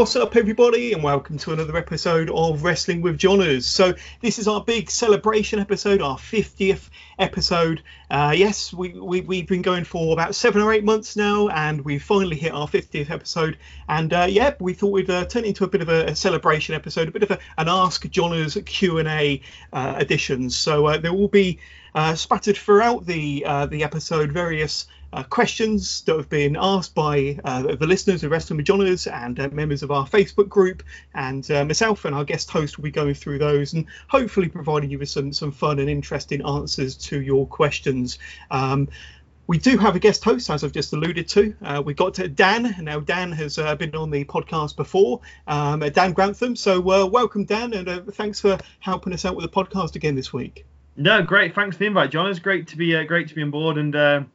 What's up, everybody, and welcome to another episode of Wrestling with Johners. So, this is our big celebration episode, our 50th episode. Uh, yes, we, we, we've been going for about seven or eight months now, and we've finally hit our 50th episode. And uh, yeah, we thought we'd uh, turn it into a bit of a, a, celebration episode, a bit of a, an Ask Johners Q&A uh, edition. So, uh, there will be uh, spattered throughout the the episode various uh, questions that have been asked by uh, the listeners of Wrestling Johners and uh, members of our Facebook group, and uh, myself and our guest host will be going through those and hopefully providing you with some some fun and interesting answers to your questions. Um, we do have a guest host, as I've just alluded to. Uh, we got to Dan. Now, Dan has uh, been on the podcast before, um, Dan Grantham. So, uh, welcome, Dan, and uh, thanks for helping us out with the podcast again this week. No, great. Thanks for the invite, John. It's great to be uh, great to be on board, and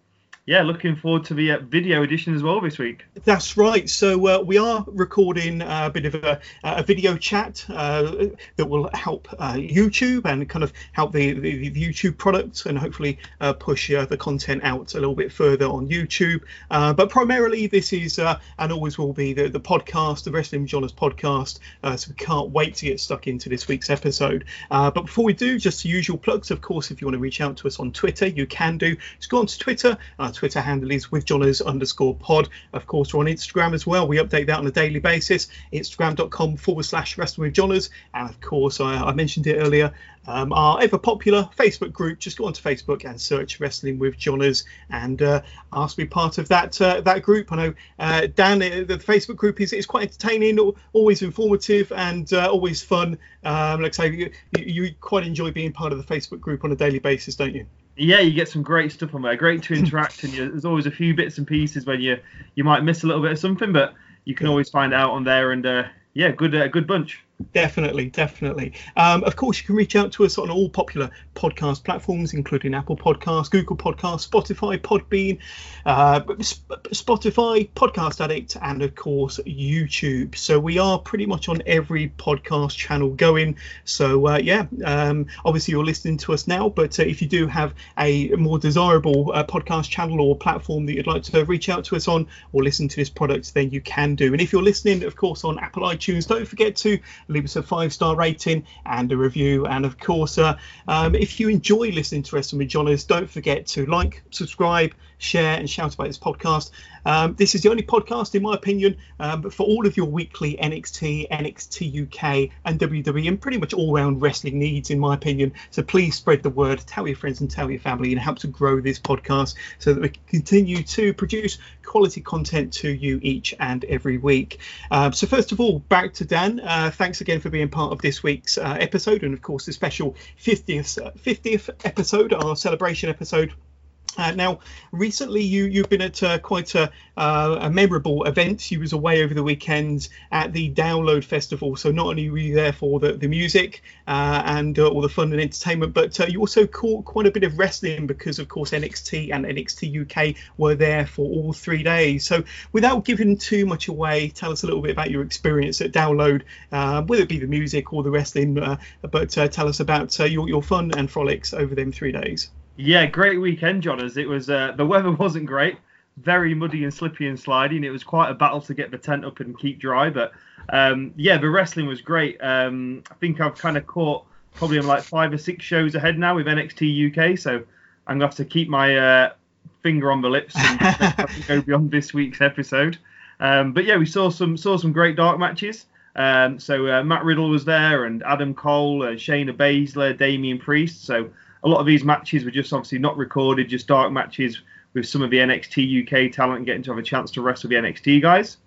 yeah, looking forward to the uh, video edition as well this week. That's right. So uh, we are recording a bit of a, a video chat uh, that will help uh, YouTube and kind of help the, the, the YouTube product and hopefully uh, push uh, the content out a little bit further on YouTube. but primarily, this is and always will be the, the podcast, the Wrestling Johners podcast. so we can't wait to get stuck into this week's episode. but before we do, just the usual plugs. Of course, if you want to reach out to us on Twitter, you can do. Just go on to Twitter. Twitter handle is with Johners underscore pod. Of course, we're on Instagram as well. We update that on a daily basis. Instagram.com forward slash wrestling with Johners. And of course, I, I mentioned it earlier, um, our ever popular Facebook group. Just go onto Facebook and search Wrestling with Johners and uh, ask to be part of that uh, that group. I know uh, Dan, uh, the Facebook group is, is quite entertaining, always informative, and uh, always fun. Um, like I say, you, you quite enjoy being part of the Facebook group on a daily basis, don't you? Yeah, you get some great stuff on there. Great to interact, and you, there's always a few bits and pieces when you you might miss a little bit of something, but you can always find out on there. And uh, yeah, good uh, good bunch. Definitely, definitely. Um, of course, you can reach out to us on all popular podcast platforms, including Apple Podcasts, Google Podcasts, Spotify, Podbean, uh, Spotify, Podcast Addict, and of course YouTube. So we are pretty much on every podcast channel going. So uh, yeah, um, obviously you're listening to us now, but uh, if you do have a more desirable uh, podcast channel or platform that you'd like to reach out to us on or listen to this product, then you can do. And if you're listening, of course, on Apple iTunes, don't forget to leave us a five star rating and a review. And of course, uh, um, if you enjoy listening to Wrestling with Johners, don't forget to like, subscribe, share, and shout about this podcast. Um, this is the only podcast, in my opinion, um, for all of your weekly NXT, NXT UK, and WWE, and pretty much all round wrestling needs, in my opinion. So please spread the word, tell your friends, and tell your family, and help to grow this podcast so that we can continue to produce quality content to you each and every week. Um, so, first of all, back to Dan. Uh, thanks again for being part of this week's uh, episode, and of course, the special 50th, 50th episode, our celebration episode uh, now, recently you you've been at uh, quite a, uh, a, memorable event. You was away over the weekend at the Download Festival. So not only were you there for the, the music uh, and uh, all the fun and entertainment, but uh, you also caught quite a bit of wrestling because, of course, NXT and NXT UK were there for all three days. So without giving too much away, tell us a little bit about your experience at Download, whether it be the music or the wrestling. but tell us about your your fun and frolics over them three days. Yeah, great weekend, John. As it was, uh, the weather wasn't great, very muddy and slippy and sliding. It was quite a battle to get the tent up and keep dry, but um, yeah, the wrestling was great. Um, I think I've kind of caught probably I'm like five or six shows ahead now with NXT UK, so I'm gonna have to keep my uh, finger on the lips and go beyond this week's episode. Um, but yeah, we saw some saw some great dark matches. Um, so uh, Matt Riddle was there, and Adam Cole, uh, Shayna Baszler, Damian Priest. So a lot of these matches were just obviously not recorded, just dark matches with some of the NXT UK talent getting to have a chance to wrestle the NXT guys.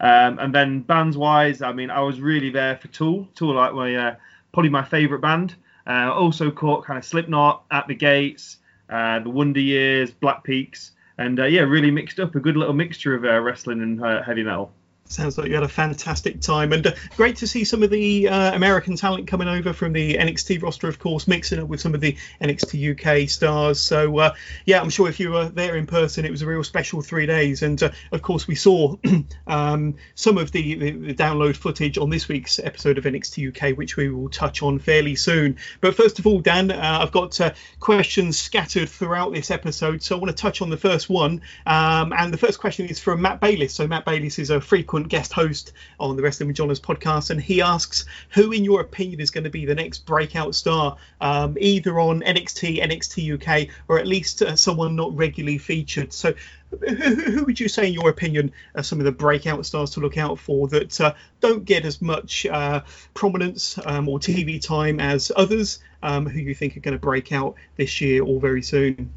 Um, and then bands wise, I mean, I was really there for Tool. Tool, like my uh, probably my favourite band. Uh, also caught kind of Slipknot at the Gates, uh, the Wonder Years, Black Peaks, and uh, yeah, really mixed up a good little mixture of uh, wrestling and uh, heavy metal. Sounds like you had a fantastic time, and uh, great to see some of the uh, American talent coming over from the NXT roster, of course, mixing up with some of the NXT UK stars. So, uh, yeah, I'm sure if you were there in person, it was a real special three days. And uh, of course, we saw um, some of the, the, download footage on this week's episode of NXT UK, which we will touch on fairly soon. But first of all, Dan, uh, I've got uh, questions scattered throughout this episode, so I want to touch on the first one. Um, and the first question is from Matt Bayliss. So, Matt Bayliss is a frequent frequent guest host on the Wrestling with Johners podcast, and he asks who, in your opinion, is going to be the next breakout star, um, either on NXT, NXT UK, or at least uh, someone not regularly featured. So, who, who, would you say, in your opinion, are some of the breakout stars to look out for that uh, don't get as much uh, prominence um, or TV time as others, um, who you think are going to break out this year or very soon?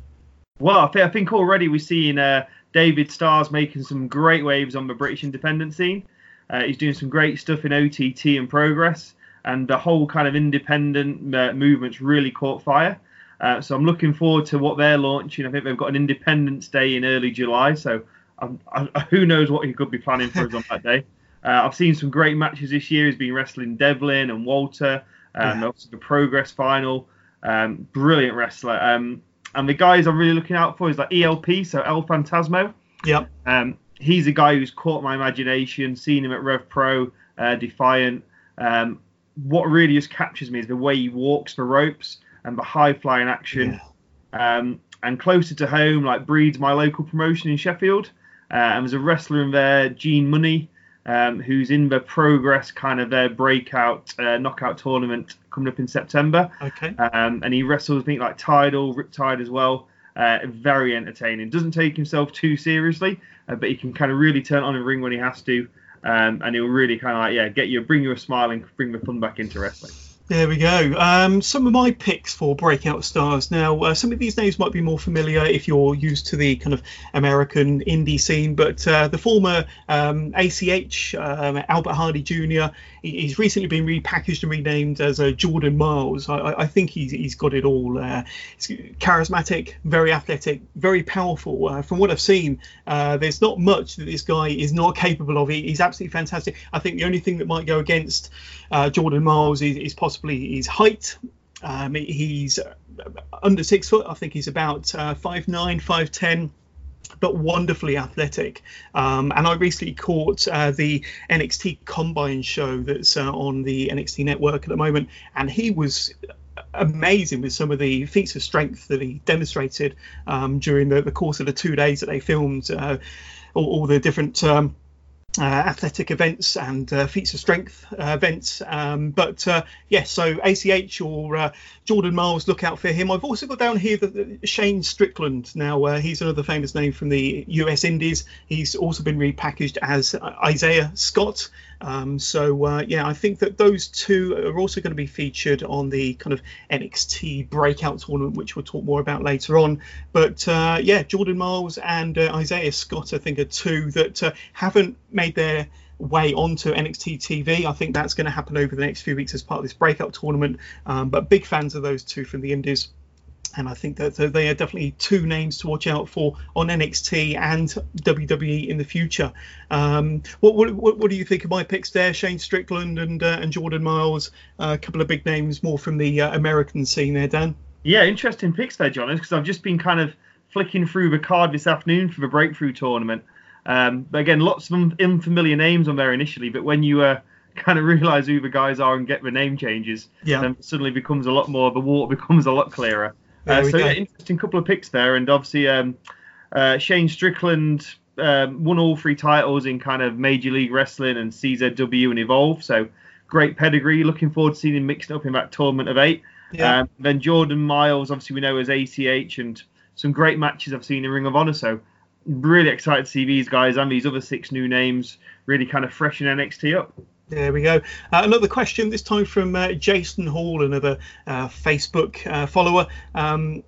Well, I think already we've seen uh, David Starr's making some great waves on the British independent scene. Uh, he's doing some great stuff in OTT and Progress, and the whole kind of independent uh, movement's really caught fire. Uh, so I'm looking forward to what they're launching. I think they've got an Independence Day in early July, so I, who knows what he could be planning for us on that day. Uh, I've seen some great matches this year. He's been wrestling Devlin and Walter, um, yeah. also the Progress final. Um, brilliant wrestler. Um, and the guys I'm really looking out for is like ELP, so El Phantasmo. Yep. Um, he's a guy who's caught my imagination. Seen him at Rev Pro, uh, Defiant. Um, what really just captures me is the way he walks the ropes and the high flying action. Yeah. Um, and closer to home, like Breed's my local promotion in Sheffield. Uh, and there's a wrestler in there, Gene Munny, um, who's in the Progress kind of their breakout uh, knockout tournament coming up in September. Okay. Um, and he wrestles, I think, like Tidal, Riptide as well. Uh, very entertaining. Doesn't take himself too seriously, uh, but he can kind of really turn on a ring when he has to. Um, and he'll really kind of like, yeah, get you, bring you a smile and bring the fun back into wrestling. There we go. Um, some of my picks for breakout stars. Now, uh, some of these names might be more familiar if you're used to the kind of American indie scene, but uh, the former um, ACH, um, Albert Hardie Jr., he's recently been repackaged and renamed as uh, Jordan Myles. I, I, think he's, he's got it all. Uh, he's charismatic, very athletic, very powerful. Uh, from what I've seen, uh, there's not much that this guy is not capable of. He, he's absolutely fantastic. I think the only thing that might go against Jordan Myles is, is possibly possibly his height. Um, he's under six foot. I think he's about uh, five nine, five ten but wonderfully athletic. Um, and I recently caught uh, the NXT Combine show that's uh, on the NXT network at the moment, and he was amazing with some of the feats of strength that he demonstrated um, during the, the, course of the two days that they filmed uh, all, all, the different. Um, uh, athletic events and uh, feats of strength uh, events. Um, but uh, yes, yeah, so ACH or uh, Jordan Myles, look out for him. I've also got down here that Shane Strickland. Now uh, he's another famous name from the US Indies. He's also been repackaged as Isaiah Scott. Um, so uh, yeah, I think that those two are also going to be featured on the kind of NXT breakout tournament, which we'll talk more about later on. But uh, yeah, Jordan Myles and uh, Isaiah Scott, I think, are two that uh, haven't made their way onto NXT TV. I think that's going to happen over the next few weeks as part of this breakout tournament. Um, but big fans of those two from the Indies and I think that they are definitely two names to watch out for on NXT and WWE in the future. Um, what, what, what do you think of my picks there, Shane Strickland and uh, and Jordan Myles? Uh, a couple of big names more from the uh, American scene there, Dan. Yeah, interesting picks there, John. Because I've just been kind of flicking through the card this afternoon for the Breakthrough tournament. Um, but again, lots of unfamiliar names on there initially, but when you uh, kind of realize who the guys are and get the name changes, yeah. then suddenly becomes a lot more. The water becomes a lot clearer. Uh, so yeah, interesting couple of picks there, and obviously um, uh, Shane Strickland um, won all three titles in kind of Major League Wrestling and CZW and Evolve. So great pedigree. Looking forward to seeing him mixed up in that tournament of eight. Yeah. Um, then Jordan Myles, obviously we know as ACH, and some great matches I've seen in Ring of Honor. So really excited to see these guys and these other six new names really kind of freshen NXT up. There we go. Uh, another question, this time from uh, Jason Hall, another uh, Facebook uh, follower. Um,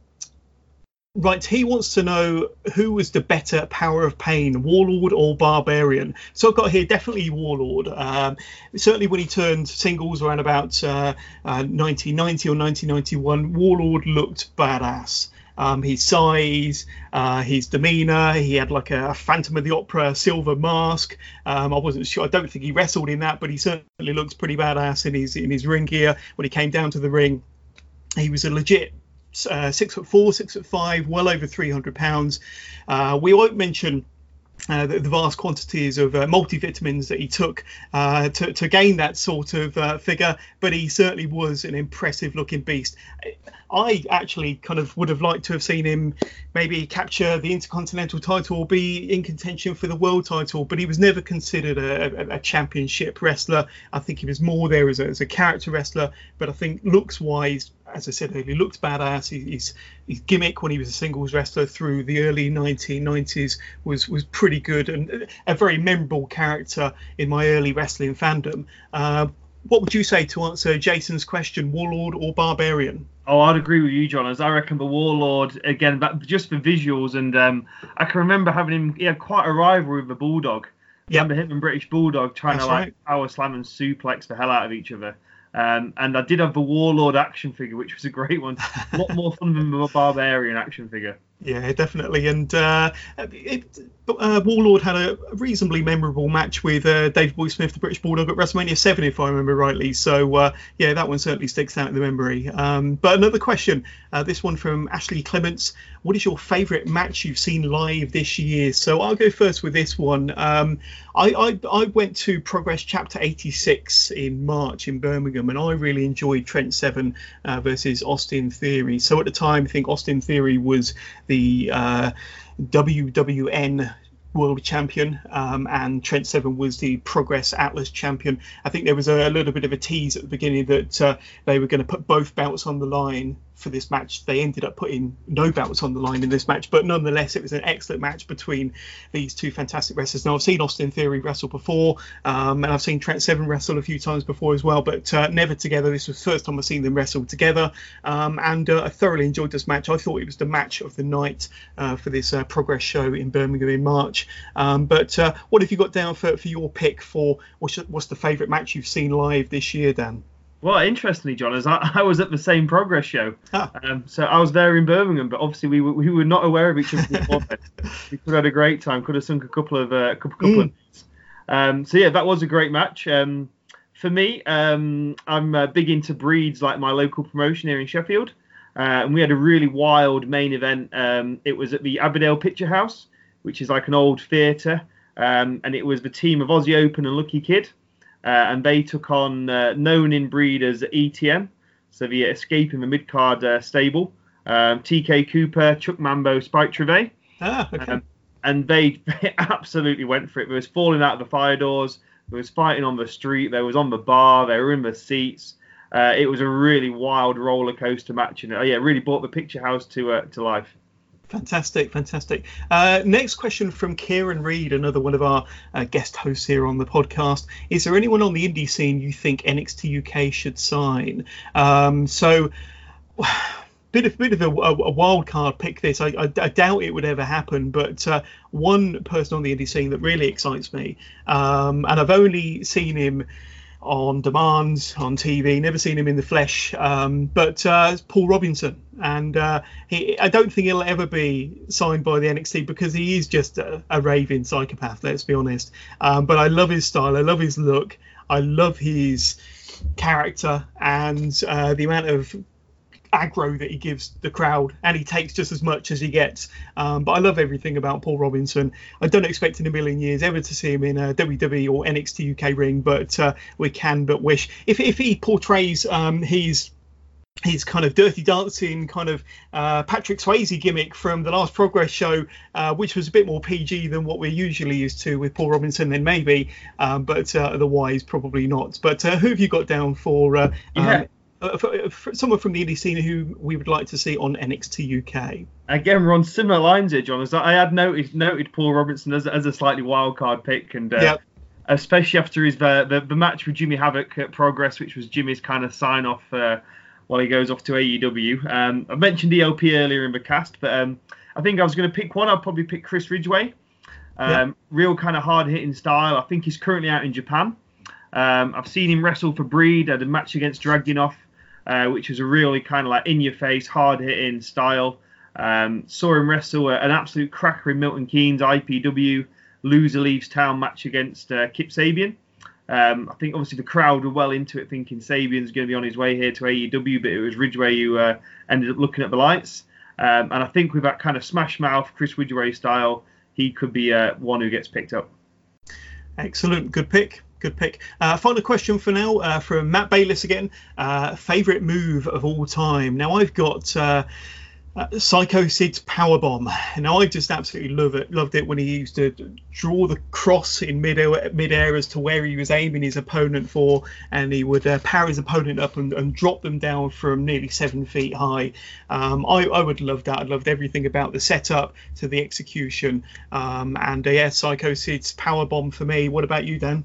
right, he wants to know who was the better power of pain, Warlord or Barbarian? So I've got here definitely Warlord. Um, certainly when he turned singles around about 1990 uh, uh, or 1991, Warlord looked badass um, his size, uh, his demeanor. He had like a Phantom of the Opera silver mask. Um, I wasn't sure. I don't think he wrestled in that, but he certainly looks pretty badass in his in his ring gear. When he came down to the ring, he was a legit uh, six foot four, six foot five, well over 300 pounds. Uh, we won't mention uh, the, the, vast quantities of uh, multivitamins that he took uh, to, to, gain that sort of uh, figure, but he certainly was an impressive looking beast. I actually kind of would have liked to have seen him maybe capture the Intercontinental title or be in contention for the world title, but he was never considered a, a, a championship wrestler. I think he was more there as a, as a character wrestler, but I think looks wise, as I said earlier, he looks badass. His, his gimmick when he was a singles wrestler through the early 1990s was was pretty good and a very memorable character in my early wrestling fandom. Uh, what would you say to answer Jason's question, Warlord or Barbarian? Oh, I'd agree with you, John. As I reckon the Warlord again, but just for visuals, and um, I can remember having him. He had quite a rivalry with the Bulldog. Yep. Remember him and British Bulldog trying That's to like right. power slam and suplex the hell out of each other. Um, and I did have the Warlord action figure, which was a great one. A lot more fun than the Barbarian action figure. Yeah, definitely. And uh, it, uh, Warlord had a reasonably memorable match with uh, Davey Boy Smith, the British Bulldog, at WrestleMania 7, if I remember rightly. So, uh, yeah, that one certainly sticks out in the memory. Um, but another question uh, this one from Ashley Clements. What is your favourite match you've seen live this year? So, I'll go first with this one. Um, I, I, I, went to Progress Chapter 86 in March in Birmingham, and I really enjoyed Trent Seven uh, versus Austin Theory. So, at the time, I think Austin Theory was the uh, WWN world champion, um, and Trent Seven was the Progress Atlas champion. I think there was a, a little bit of a tease at the beginning that uh, they were going to put both belts on the line for this match. They ended up putting no belts on the line in this match, but nonetheless, it was an excellent match between these two fantastic wrestlers. Now, I've seen Austin Theory wrestle before, um, and I've seen Trent Seven wrestle a few times before as well, but uh, never together. This was the first time I've seen them wrestle together, um, and uh, I thoroughly enjoyed this match. I thought it was the match of the night uh, for this uh, Progress show in Birmingham in March. Um, but uh, what have you got down for, for your pick for what's, what's the favourite match you've seen live this year, Dan? Well, interestingly, John, as I, I was at the same progress show, ah. um, so I was there in Birmingham, but obviously we were, we were not aware of each other before. we could have had a great time, could have sunk a couple of uh, couple, couple mm. of. Um, so yeah, that was a great match. Um, for me, um, I'm uh, big into breeds, like my local promotion here in Sheffield, uh, and we had a really wild main event. Um, it was at the Abbeydale Picture House, which is like an old theatre, um, and it was the team of Aussie Open and Lucky Kid uh, and they took on uh, known in breed as ETM, so the Escape in the mid card uh, stable. Um, TK Cooper, Chuck Mambo, Spike Trivet. Ah, okay. Um, and they, they, absolutely went for it. There was falling out of the fire doors. There was fighting on the street. There was on the bar. They were in the seats. Uh, it was a really wild roller coaster match, and uh, yeah, really brought the picture house to uh, to life. Fantastic, fantastic. Uh, next question from Kieran Reed, another one of our uh, guest hosts here on the podcast. Is there anyone on the indie scene you think NXT UK should sign? Um, so, bit of bit of a, a, wild card pick. This I, I, I, doubt it would ever happen, but uh, one person on the indie scene that really excites me, um, and I've only seen him on demand on TV. Never seen him in the flesh, um, but uh, Paul Robinson, and uh, he, I don't think he'll ever be signed by the NXT because he is just a, a raving psychopath. Let's be honest. Um, but I love his style. I love his look. I love his character and uh, the amount of aggro that he gives the crowd, and he takes just as much as he gets. Um, but I love everything about Paul Robinson. I don't expect in a million years ever to see him in a WWE or NXT UK ring, but uh, we can but wish. If, if he portrays um, his his kind of dirty dancing kind of uh, Patrick Swayze gimmick from the last Progress show, uh, which was a bit more PG than what we're usually used to with Paul Robinson, then maybe, um, but uh, otherwise probably not. But uh, who have you got down for? Uh, yeah. Uh, for, for someone from the indie scene who we would like to see on NXT UK. Again, we're on similar lines here, John. As I had noted noted Paul Robinson as, as a slightly wild card pick, and uh, yep. especially after his uh, the, the match with Jimmy Havoc at Progress, which was Jimmy's kind of sign off uh, while he goes off to AEW. Um, I mentioned ELP earlier in the cast, but um, I think I was going to pick one. I'll probably pick Chris Ridgeway. Um, yep. Real kind of hard hitting style. I think he's currently out in Japan. Um, I've seen him wrestle for Breed. at a match against Dragunov uh, which was a really kind of like in your face, hard hitting style. Um, saw him wrestle an absolute cracker in Milton Keynes IPW loser leaves town match against uh, Kip Sabian. Um, I think obviously the crowd were well into it, thinking Sabian's going to be on his way here to AEW, but it was Ridgeway who uh, ended up looking at the lights. Um, and I think with that kind of smash mouth Chris Ridgeway style, he could be uh, one who gets picked up. Excellent, good pick. Good pick. Uh, final question for now uh, from Matt Bayliss again. Uh, favorite move of all time. Now I've got uh, uh, Psycho Sid's power bomb. Now I just absolutely love it. Loved it when he used to draw the cross in mid mid air as to where he was aiming his opponent for, and he would uh, power his opponent up and, and, drop them down from nearly seven feet high. Um, I, I, would love that. I loved everything about the setup to the execution. Um, and uh, yeah, Psycho Sid's power bomb for me. What about you, Dan?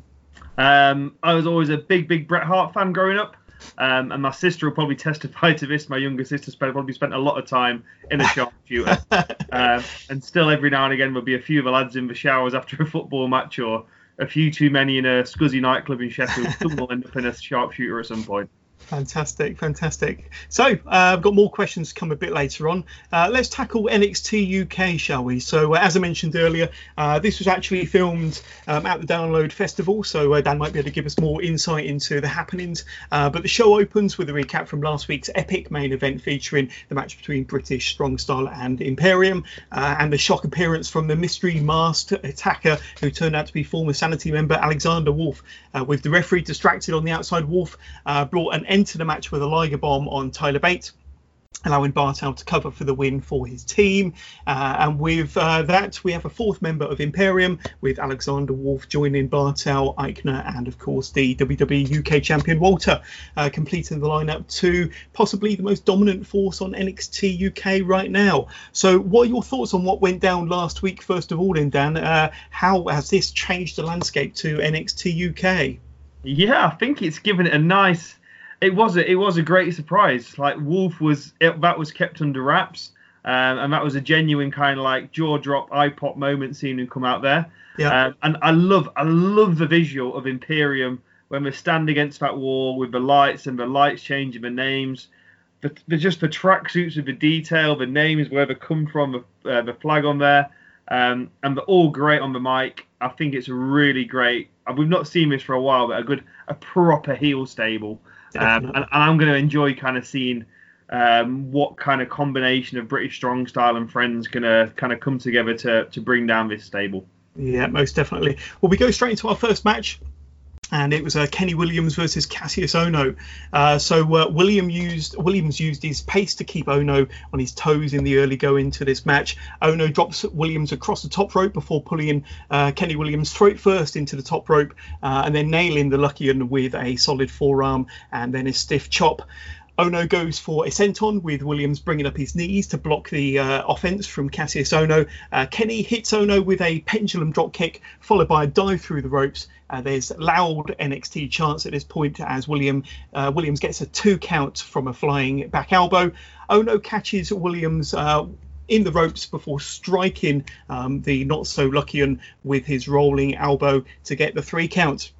Um, I was always a big, big Bret Hart fan growing up. Um, and my sister will probably testify to this. My younger sister spent, probably spent a lot of time in the sharpshooter. um, and still, every now and again, there'll be a few of the lads in the showers after a football match or a few too many in a scuzzy nightclub in Sheffield. Some will end up in a sharpshooter at some point. Fantastic, fantastic. So uh, I've got more questions to come a bit later on. Uh, let's tackle NXT UK, shall we? So uh, as I mentioned earlier, uh, this was actually filmed um, at the Download Festival, so uh, Dan might be able to give us more insight into the happenings. Uh, but the show opens with a recap from last week's epic main event featuring the match between British Strong Style and Imperium, and the shock appearance from the mystery masked attacker who turned out to be former Sanity member Alexander Wolf. with the referee distracted on the outside, Wolf brought an enter the match with a Liger bomb on Tyler Bate allowing Barthel to cover for the win for his team. Uh, and with uh, that, we have a fourth member of Imperium with Alexander Wolf joining Barthel, Aichner, and of course the WWE UK champion Walter, uh, completing the lineup to possibly the most dominant force on NXT UK right now. So, what are your thoughts on what went down last week, first of all, in Dan? Uh, how has this changed the landscape to NXT UK? Yeah, I think it's given it a nice it was a, it was a great surprise. Like Wolf was it, that was kept under wraps, um, and that was a genuine kind of like jaw drop, eye pop moment seeing him come out there. Yeah. Um, and I love I love the visual of Imperium when we stand against that wall with the lights and the lights changing the names. The, the just the tracksuits with the detail, the names, where they come from, the, uh, the flag on there, um, and they're all great on the mic. I think it's really great. We've not seen this for a while, but a good, a proper heel stable. Um, and, and, I'm going to enjoy kind of seeing um, what kind of combination of British strong style and friends going to kind of come together to to bring down this stable. Yeah, most definitely. Well, we go straight into our first match and it was uh, Kenny Williams versus Kassius Ohno. Uh, so uh, William used Williams used his pace to keep Ohno on his toes in the early go into this match. Ohno drops Williams across the top rope before pulling uh, Kenny Williams throat first into the top rope, uh, and then nailing the lucky Luckian with a solid forearm and then a stiff chop. Ohno goes for a senton with Williams bringing up his knees to block the uh, offense from Cassius Ohno. Uh, Kenny hits Ohno with a pendulum drop kick, followed by a dive through the ropes. Uh, there's loud NXT chants at this point as William uh, Williams gets a two count from a flying back elbow. Ono catches Williams uh, in the ropes before striking um, the not so Luckian with his rolling elbow to get the three count.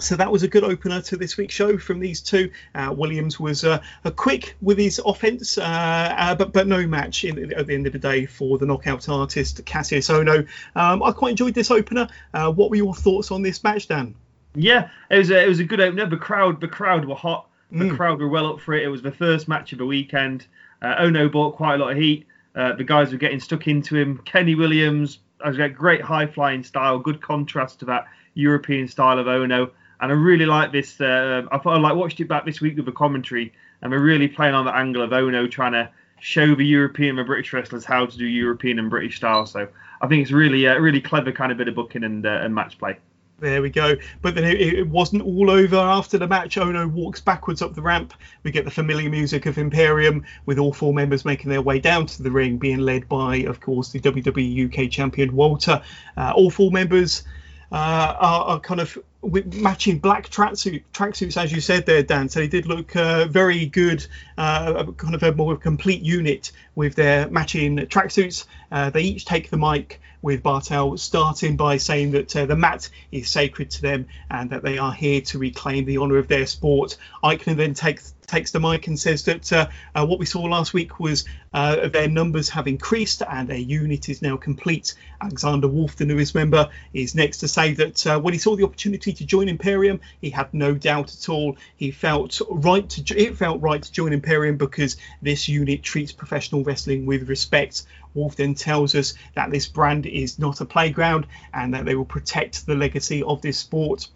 So that was a good opener to this week's show from these two. Uh, Williams was uh, quick with his offense, uh, uh, but but no match in, at the end of the day for the knockout artist Kassius Ohno. Um, I quite enjoyed this opener. Uh, what were your thoughts on this match, Dan? Yeah, it was a, it was a good opener. The crowd the crowd were hot. The mm. crowd were well up for it. It was the first match of the weekend. Uh, Ohno bought quite a lot of heat. the guys were getting stuck into him. Kenny Williams has got great high flying style, good contrast to that European style of Ohno and I really like this. Uh, I I like watched it back this week with the commentary, and we're really playing on the angle of Ohno trying to show the European and British wrestlers how to do European and British style. So I think it's really uh, really clever kind of bit of booking and, uh, and match play. There we go. But then it, it, wasn't all over after the match. Ohno walks backwards up the ramp. We get the familiar music of Imperium, with all four members making their way down to the ring, being led by, of course, the WWE UK champion Walter. Uh, all four members uh, are, are, kind of with matching black tracksuit tracksuits, as you said there, Dan. So they did look uh, very good, uh, kind of a more complete unit with their matching tracksuits. Uh, they each take the mic with Barthel starting by saying that uh, the mat is sacred to them and that they are here to reclaim the honour of their sport. Aichner then takes takes the mic and says that uh, uh, what we saw last week was uh, their numbers have increased and their unit is now complete. Alexander Wolf, the newest member, is next to say that uh, when he saw the opportunity to join Imperium, he had no doubt at all. He felt right to it felt right to join Imperium because this unit treats professional wrestling with respect. Wolf then tells us that this brand is not a playground and that they will protect the legacy of this sport.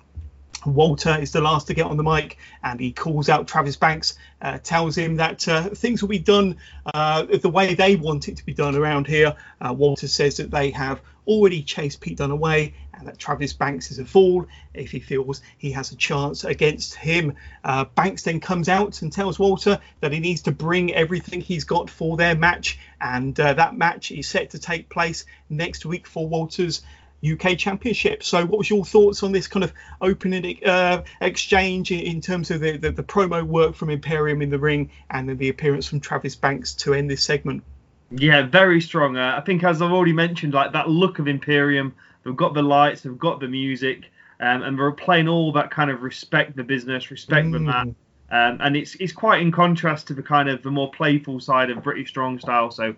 Walter is the last to get on the mic and he calls out Travis Banks, uh, tells him that uh, things will be done uh, the way they want it to be done around here. Uh, Walter says that they have already chased Pete Dunne away and that Travis Banks is a fool if he feels he has a chance against him. Uh, Banks then comes out and tells Walter that he needs to bring everything he's got for their match, and uh, that match is set to take place next week for Walter's UK Championship. So, what was your thoughts on this kind of opening uh, exchange in, terms of the, the, the, promo work from Imperium in the ring and then the appearance from Travis Banks to end this segment? Yeah, very strong. Uh, I think, as I've already mentioned, like that look of Imperium, they've got the lights, they've got the music, um, and they're playing all that kind of respect the business, respect mm. the man. Um, and it's it's quite in contrast to the kind of the more playful side of British Strong Style. So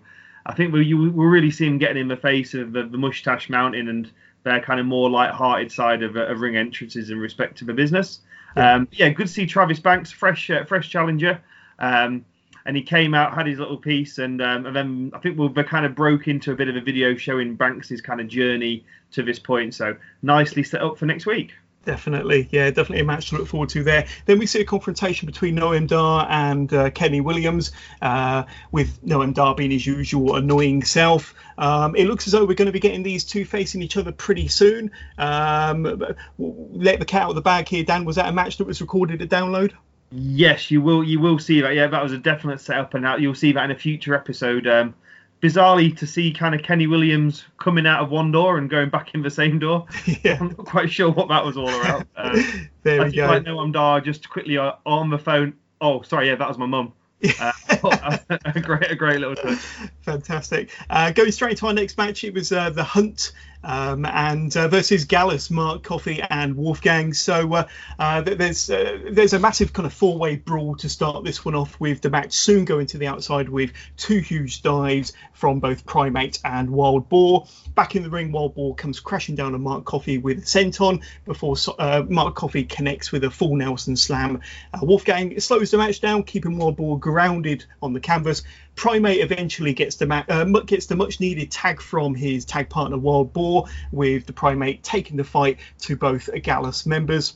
I think we we really see him getting in the face of the, the Mustache Mountain and their kind of more light-hearted side of, of ring entrances in respect to the business. Yeah, um, yeah good to see Travis Banks, fresh uh, fresh challenger. Um, and he came out, had his little piece, and um, and then I think we we'll, kind of broke into a bit of a video showing Banks's kind of journey to this point. So nicely set up for next week. Definitely, yeah, definitely a match to look forward to there. Then we see a confrontation between Noam Dar and uh, Kenny Williams, uh, with Noam Dar being his usual annoying self. Um, it looks as though we're going to be getting these two facing each other pretty soon. Um, let the cat out of the bag here, Dan. Was that a match that was recorded at Download? Yes, you will. You will see that. Yeah, that was a definite setup, and you'll see that in a future episode. Um, bizarrely to see kind of Kenny Williams coming out of one door and going back in the same door. Yeah. I'm not quite sure what that was all about. Uh, there we go. I know I'm Dar just quickly uh, on the phone. Oh, sorry, yeah, that was my mum. Uh, a great, a great little touch. Fantastic. Uh, going straight to our next match, it was uh, the Hunt um, and uh, versus Gallus, Mark Coffey, and Wolfgang. So uh, uh, there's there's a massive kind of four-way brawl to start this one off with the match soon going to the outside with two huge dives from both Primate and Wild Boar. Back in the ring, Wild Boar comes crashing down on Mark Coffey with a senton before uh, Mark Coffey connects with a full Nelson slam. Uh, Wolfgang slows the match down, keeping Wild Boar grounded on the canvas. Primate eventually gets the ma- uh, gets the much needed tag from his tag partner Wild Boar, with the Primate taking the fight to both Gallus members.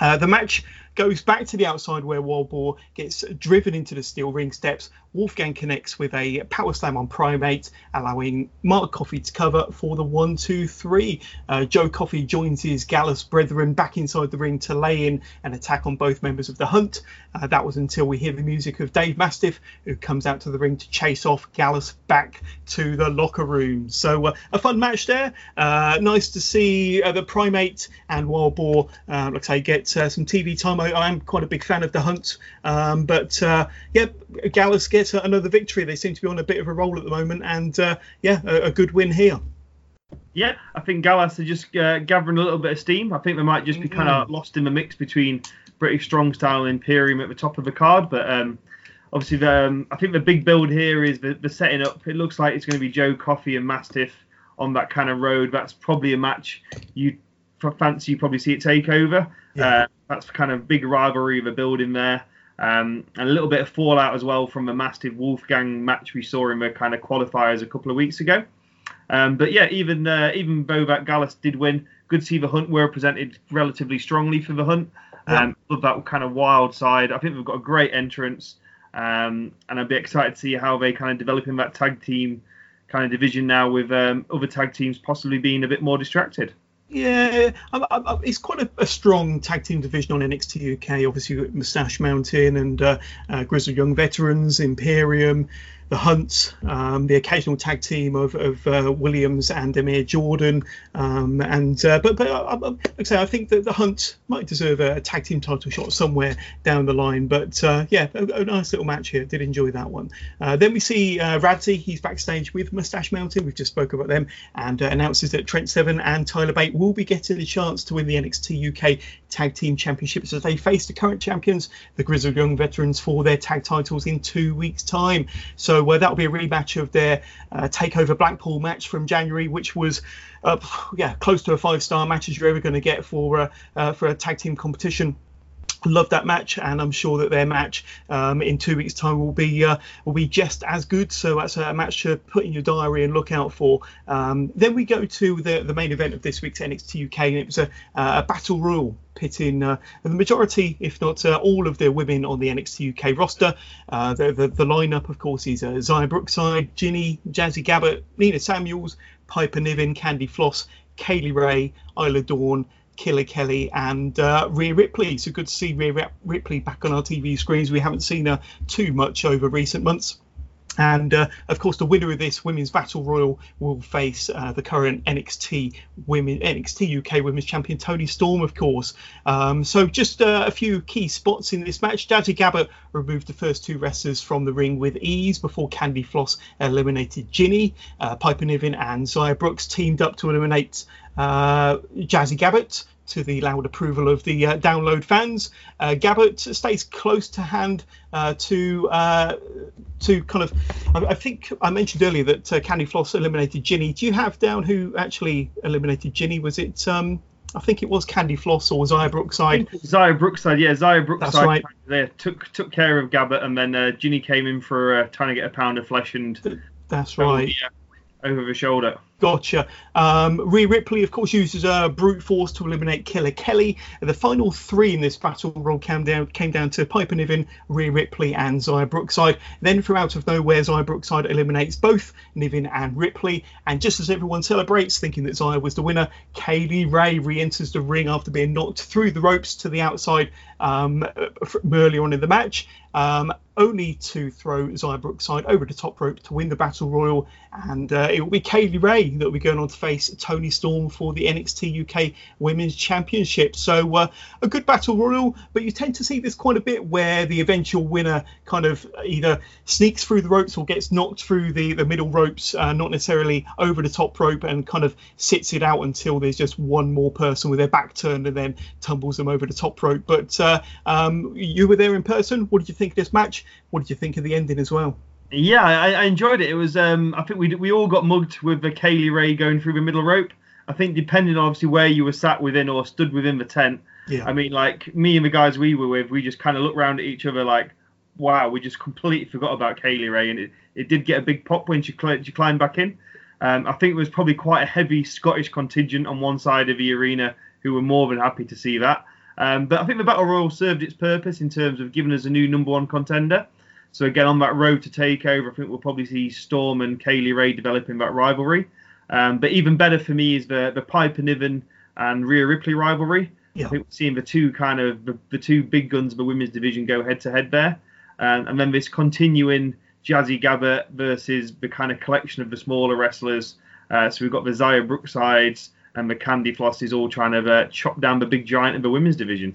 Uh, the match goes back to the outside where Wild Boar gets driven into the steel ring steps. Wolfgang connects with a power slam on Primate, allowing Mark Coffey to cover for the one, two, three. Uh, Joe Coffey joins his Gallus brethren back inside the ring to lay in an attack on both members of the Hunt. Uh, that was until we hear the music of Dave Mastiff, who comes out to the ring to chase off Gallus back to the locker room. So uh, a fun match there. Uh, nice to see uh, the Primate and Wild Boar, uh, like I say, get some TV time. I, am quite a big fan of the Hunt, um, but yeah, Gallus gets get another victory. They seem to be on a bit of a roll at the moment, and uh, yeah, a, a, good win here. Yeah, I think Gallus are just uh, gathering a little bit of steam. I think they might just be kind of mm. lost in the mix between British Strong Style and Imperium at the top of the card, but. Um, obviously, the, um, I think the big build here is the, the setting up. It looks like it's going to be Joe Coffey and Mastiff on that kind of road. That's probably a match you fancy. You probably see it take over. Yeah. Uh, that's kind of big rivalry of a building there. Um, and a little bit of fallout as well from the massive Wolfgang match we saw in the kind of qualifiers a couple of weeks ago. Um, but yeah, even uh, even that Gallus did win, good to see the Hunt were presented relatively strongly for the Hunt. Um, love that kind of wild side. I think they've got a great entrance, um, and I'd be excited to see how they kind of develop in that tag team kind of division now with um, other tag teams possibly being a bit more distracted. Yeah, I, I, it's quite a, a, strong tag team division on NXT UK. Obviously, you've Moustache Mountain and uh, uh, Grizzled Young Veterans, Imperium, the Hunts, um, the occasional tag team of, of uh, Williams and Amir Jordan, um, and uh, but but uh, uh, like I say, I think that the Hunt might deserve a, tag team title shot somewhere down the line. But uh, yeah, a, a, nice little match here. Did enjoy that one. Uh, then we see uh, Radzi. He's backstage with Moustache Mountain. We've just spoke about them, and announces that Trent Seven and Tyler Bate will be getting a chance to win the NXT UK Tag Team Championships as they face the current champions, the Grizzled Young Veterans, for their tag titles in two weeks' time. So uh, that'll be a rematch of their uh, Takeover Blackpool match from January, which was uh, yeah close to a five-star match as you're ever going to get for uh, uh, for a tag team competition love that match, and I'm sure that their match um, in two weeks' time will be uh, will be just as good. So that's a match to put in your diary and look out for. Um, then we go to the the main event of this week's NXT UK, and it was a, a battle royal pitting uh, the majority, if not uh, all, of the women on the NXT UK roster. Uh, the, the, the lineup, of course, is uh, Xia Brookside, Jinny, Jazzy Gabert, Nina Samuels, Piper Niven, Candy Floss, Kay Lee Ray, Isla Dawn, Killer Kelly and uh, Rhea Ripley. So good to see Rhea Ripley back on our TV screens. We haven't seen her too much over recent months. And uh, of course, the winner of this women's battle royal will face uh, the current NXT women NXT UK Women's Champion Toni Storm, of course. Um, so just uh, a few key spots in this match. Jazzy Gabert removed the first two wrestlers from the ring with ease before Candy Floss eliminated Jinny. Uh, Piper Niven and Xia Brooks teamed up to eliminate Jazzy Gabert to the loud approval of the uh, download fans. Uh, Gabert stays close to hand uh, to uh, to kind of. I, I, think I mentioned earlier that uh, Candy Floss eliminated Jinny. Do you have down who actually eliminated Jinny? Was it? Um, I think it was Candy Floss or Xia Brookside. Xia Brookside, yeah, Xia Brookside. That's right. There took took care of Gabert, and then uh, Jinny came in for trying to get a pound of flesh and. That's right. over the shoulder. Gotcha. Um, Rhea Ripley, of course, uses uh, brute force to eliminate Killer Kelly. The final three in this battle roll came down came down to Piper Niven, Rhea Ripley, and Xia Brookside. Then, from out of nowhere, Xia Brookside eliminates both Niven and Ripley. And just as everyone celebrates, thinking that Xia was the winner, Kay Lee Ray re-enters the ring after being knocked through the ropes to the outside um, earlier on in the match. Um, only to throw Xia Brookside over the top rope to win the battle royal, and uh, it will be Kay That be going on to face Toni Storm for the NXT UK Women's Championship. So uh, a good battle royal, but you tend to see this quite a bit where the eventual winner kind of either sneaks through the ropes or gets knocked through the, the middle ropes, uh, not necessarily over the top rope, and kind of sits it out until there's just one more person with their back turned and then tumbles them over the top rope. But uh, um, you were there in person. What did you think of this match? What did you think of the ending as well? Yeah, I, I, enjoyed it. It was um, I think we we all got mugged with the Kay Lee Ray going through the middle rope. I think depending on obviously where you were sat within or stood within the tent. Yeah. I mean, like me and the guys we were with, we just kind of looked around at each other like, wow, we just completely forgot about Kay Lee Ray, and it, it did get a big pop when she, cl- she climbed back in. Um, I think it was probably quite a heavy Scottish contingent on one side of the arena who were more than happy to see that. Um, but I think the Battle Royal served its purpose in terms of giving us a new number one contender. So again, on that road to takeover, I think we'll probably see Storm and Kay Lee Ray developing that rivalry. Um, but even better for me is the the Piper Niven and Rhea Ripley rivalry. Yeah. I think we're seeing the two kind of the, the two big guns of the women's division go head to head there, um, and then this continuing Jazzy Gabert versus the kind of collection of the smaller wrestlers. Uh, so we've got the Xia Brooksides and the Candy Flosses all trying to uh, chop down the big giant of the women's division.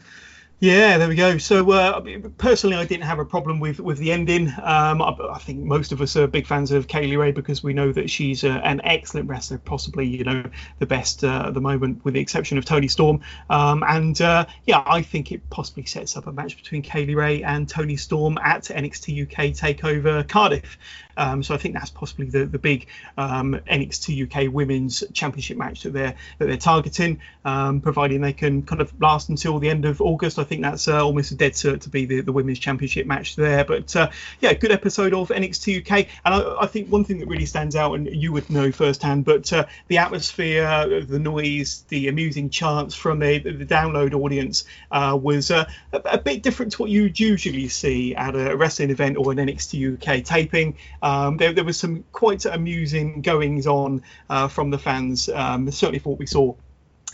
Yeah, there we go. So uh, personally, I didn't have a problem with with the ending. Um, I, I, think most of us are big fans of Kay Lee Ray because we know that she's uh, an excellent wrestler, possibly you know the best uh, at the moment, with the exception of Toni Storm. Um, and uh, yeah, I think it possibly sets up a match between Kay Lee Ray and Toni Storm at NXT UK Takeover Cardiff. Um, so I think that's possibly the the big um, NXT UK Women's Championship match that they're that they're targeting, um, providing they can kind of last until the end of August. I think that's uh, almost a dead cert to be the, the Women's Championship match there. But uh, yeah, good episode of NXT UK, and I, I, think one thing that really stands out, and you would know firsthand, but uh, the atmosphere, the noise, the amusing chants from the, the download audience uh, was uh, a, a, bit different to what you'd usually see at a wrestling event or an NXT UK taping. Um, there, there, was some quite amusing goings on uh, from the fans. Um, certainly for what we saw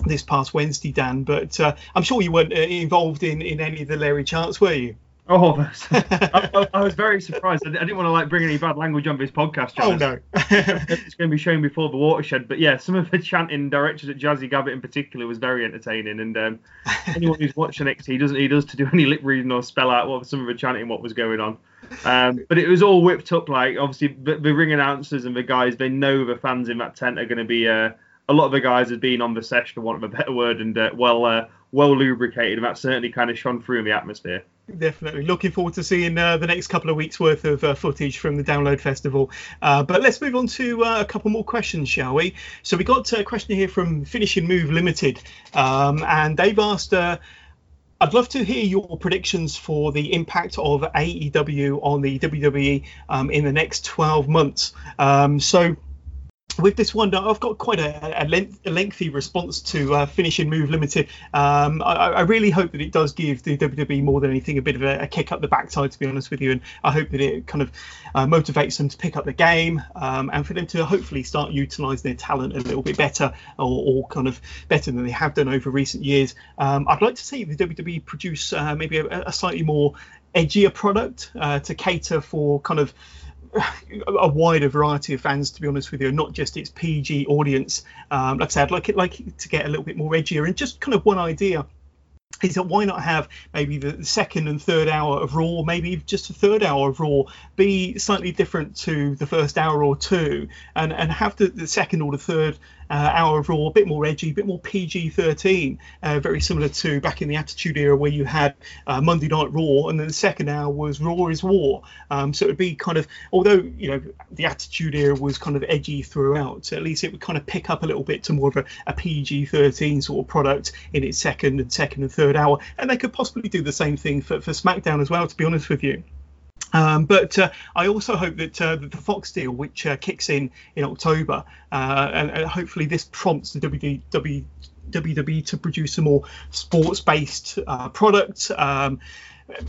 this past Wednesday, Dan. But uh, I'm sure you weren't uh, involved in, in any of the Larry chants, were you? Oh, I, I, was very surprised. I, didn't want to like bring any bad language on this podcast. Oh no, it's going to be shown before the watershed. But yeah, some of the chanting directors at Jazzy Gabert in particular was very entertaining. And um, anyone who's watching it, he doesn't need us to do any lip reading or spell out what some of the chanting what was going on. Um, but it was all whipped up like obviously the, the, ring announcers and the guys they know the fans in that tent are going to be uh, a lot of the guys had been on the sesh, for want of a better word, and uh, well uh, well lubricated, and that certainly kind of shone through in the atmosphere. Definitely looking forward to seeing uh, the next couple of weeks worth of uh, footage from the Download Festival. Uh, but let's move on to uh, a couple more questions, shall we? So we got a question here from Finishing Move Limited, um, and they've asked. Uh, I'd love to hear your predictions for the impact of AEW on the WWE um, in the next 12 months. Um, so with this one, I've got quite a, a, length, a lengthy response to uh, Finishing Move Limited. Um, I, I, really hope that it does give the WWE more than anything a bit of a, a, kick up the backside, to be honest with you. And I hope that it kind of uh, motivates them to pick up the game um, and for them to hopefully start utilising their talent a little bit better or, or, kind of better than they have done over recent years. Um, I'd like to see the WWE produce uh, maybe a, a, slightly more edgier product uh, to cater for kind of a wider variety of fans, to be honest with you, not just its PG audience. Um, like I said, I'd like it like to get a little bit more edgier and just kind of one idea is that why not have maybe the second and third hour of Raw, maybe just the third hour of Raw, be slightly different to the first hour or two, and and have the, the second or the third uh, hour of Raw a bit more edgy, a bit more PG-13, uh, very similar to back in the Attitude Era where you had uh, Monday Night Raw, and then the second hour was Raw is War. Um, so it would be kind of, although you know the Attitude Era was kind of edgy throughout, at least it would kind of pick up a little bit to more of a, a PG-13 sort of product in its second and second and third hour, and they could possibly do the same thing for, for SmackDown as well. To be honest with you. Um, but uh, I also hope that, uh, the Fox deal, which uh, kicks in in October, uh, and, and, hopefully this prompts the WWE, to produce a more sports-based uh, product. Um,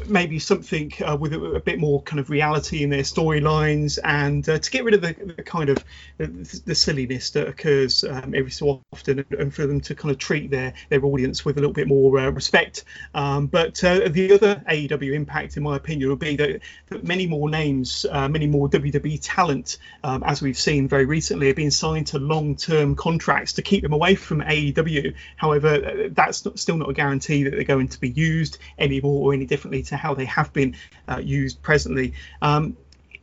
maybe something uh, with a, a, bit more kind of reality in their storylines and uh, to get rid of the, the kind of the, the, silliness that occurs um, every so often and for them to kind of treat their their audience with a little bit more uh, respect. Um, but uh, the other AEW impact in my opinion would be that, that many more names uh, many more WWE talent um, as we've seen very recently are being signed to long-term contracts to keep them away from AEW however uh, that's not, still not a guarantee that they're going to be used any more or any different differently to how they have been uh, used presently. Um,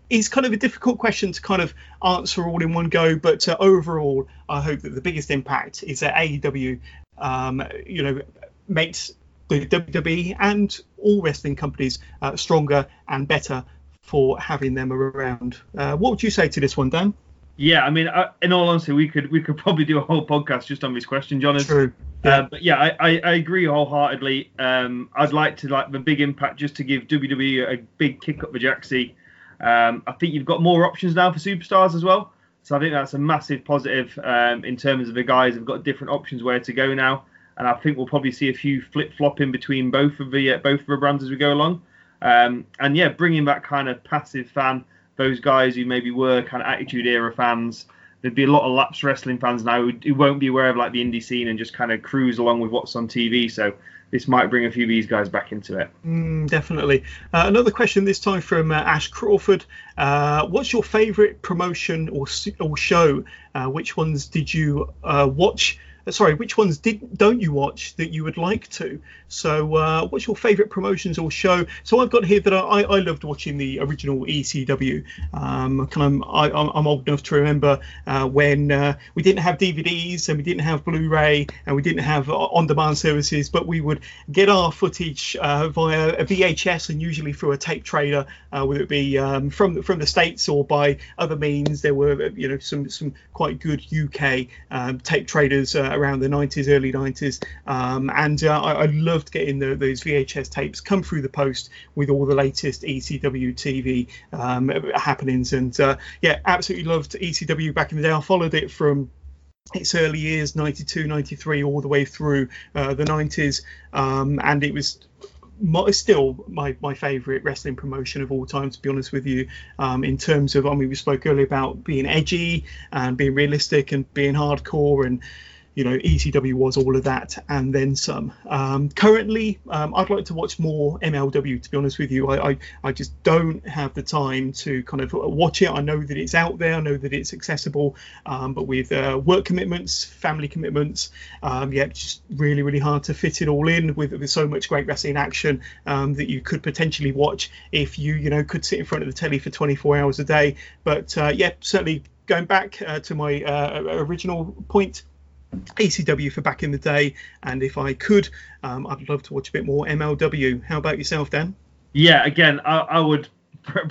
it's kind of a difficult question to kind of answer all in one go, but uh, overall, I hope that the biggest impact is that AEW, um, you know, makes the WWE and all wrestling companies uh, stronger and better for having them around. Uh, what would you say to this one, Dan? Yeah, I mean, uh, in all honesty, we could we could probably do a whole podcast just on this question, John. True. Yeah. Uh, but yeah, I, I, I, agree wholeheartedly. Um, I'd like to like the big impact just to give WWE a big kick up the jacksie. Um, I think you've got more options now for superstars as well. So I think that's a massive positive um, in terms of the guys have got different options where to go now. And I think we'll probably see a few flip flopping between both of the uh, both of the brands as we go along. Um, and yeah, bringing that kind of passive fan, those guys who maybe were kind of attitude era fans there'd be a lot of lapsed wrestling fans now who, who, won't be aware of like the indie scene and just kind of cruise along with what's on TV. So this might bring a few of these guys back into it. Mm, definitely. Uh, another question this time from uh, Ash Crawford. Uh, what's your favourite promotion or or show? Uh, which ones did you uh, watch? Uh, sorry, which ones did don't you watch that you would like to? So, uh, what's your favourite promotions or show? So, I've got here that I, I loved watching the original ECW. Um, kind of, I, am old enough to remember uh, when uh, we didn't have DVDs and we didn't have Blu-ray and we didn't have on-demand services, but we would get our footage uh, via a VHS and usually through a tape trader, uh, whether it be um, from from the states or by other means. There were, you know, some some quite good UK um, tape traders around the 90s, early 90s, um, and I, I loved getting the, those VHS tapes come through the post with all the latest ECW TV um, happenings. And uh, yeah, absolutely loved ECW back in the day. I followed it from its early years 92 93 all the way through uh, the 90s um, and it was my, still my, my favorite wrestling promotion of all time to be honest with you um, in terms of i mean we spoke earlier about being edgy and being realistic and being hardcore and you know, ECW was all of that and then some. Um, currently, um, I'd like to watch more MLW. To be honest with you, I, I, I just don't have the time to kind of watch it. I know that it's out there, I know that it's accessible, um, but with uh, work commitments, family commitments, um, yeah, it's just really really hard to fit it all in with, with so much great wrestling action um, that you could potentially watch if you you know could sit in front of the telly for 24 hours a day. But uh, yeah, certainly going back uh, to my uh, original point ECW for back in the day, and if I could, um, I'd love to watch a bit more MLW. How about yourself, Dan? Yeah, again, I, I would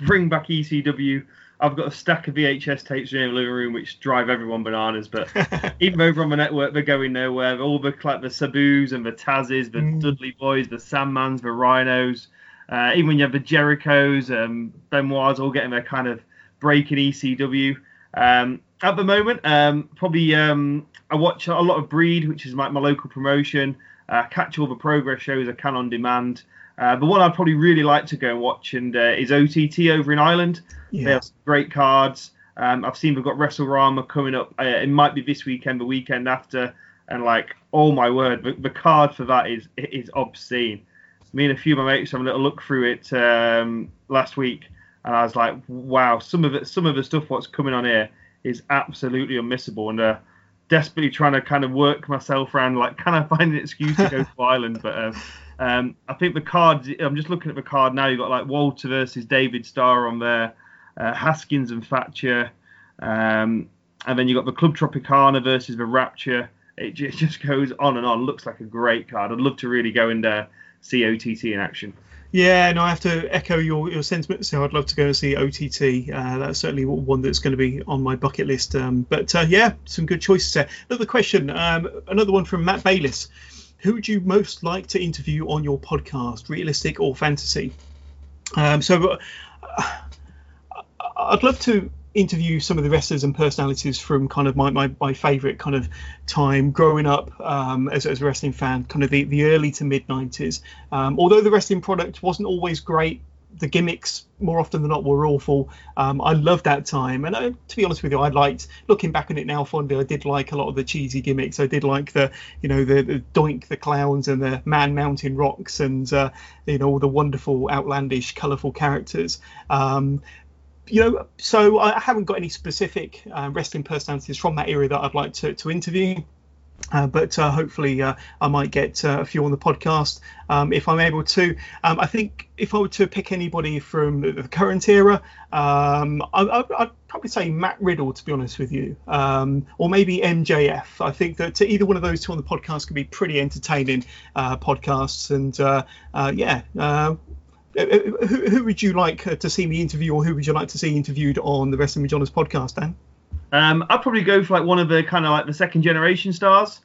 bring back ECW. I've got a stack of VHS tapes in the living room which drive everyone bananas. But even over on the network, they're going nowhere. All the like the Sabus and the Tazes, the mm. Dudley Boys, the Sandmans, the Rhinos. Uh, even when you have the Jerichos, um, Benoit's all getting their kind of break in ECW. Um, at the moment, um, probably um, I watch a lot of Breed, which is my, my local promotion. Uh, catch all the progress shows I can on demand. Uh, the one I'd probably really like to go and watch and uh, is OTT over in Ireland. Yeah. They have great cards. Um, I've seen they've got WrestleRama coming up. Uh, it might be this weekend, the weekend after, and like, oh my word, the, the card for that is is obscene. Me and a few of my mates have a little look through it um, last week, and I was like, wow, some of it, some of the stuff what's coming on here is absolutely unmissable, and uh, desperately trying to kind of work myself around like, can I find an excuse to go to Ireland? But uh, um, I think the cards. I'm just looking at the card now. You've got like Walter versus David Starr on there, uh, Haskins and Thatcher, um, and then you've got the Club Tropicana versus the Rapture. It just goes on and on. Looks like a great card. I'd love to really go and uh, see OTT in action. Yeah, no, I have to echo your, your sentiments. So I'd love to go and see OTT. Uh, that's certainly one that's going to be on my bucket list. Um, but uh, yeah, some good choices there. Another question, um, another one from Matt Bayliss who would you most like to interview on your podcast, realistic or fantasy? Um, so uh, I'd love to interview some of the wrestlers and personalities from kind of my, my, my favorite kind of time growing up um, as, as a wrestling fan, kind of the, the early to mid 90s. Um, although the wrestling product wasn't always great the gimmicks more often than not were awful. Um, I loved that time, and I, to be honest with you, I liked looking back on it now fondly. I did like a lot of the cheesy gimmicks. I did like the you know the, the Doink the clowns and the man mountain rocks and uh, you know all the wonderful, outlandish, colourful characters. Um, you know, so I haven't got any specific uh, wrestling personalities from that era that I'd like to, to interview. Uh, but uh, hopefully uh, I might get uh, a few on the podcast um, if I'm able to. Um, I think if I were to pick anybody from the current era, um, I, would probably say Matt Riddle, to be honest with you, um, or maybe MJF. I think that either one of those two on the podcast could be pretty entertaining uh, podcasts. And uh, yeah, who, who, would you like to see me interview, or who would you like to see interviewed on the Wrestling with Johners podcast, Dan? Um, I'd probably go for like one of the kind of like the second generation stars.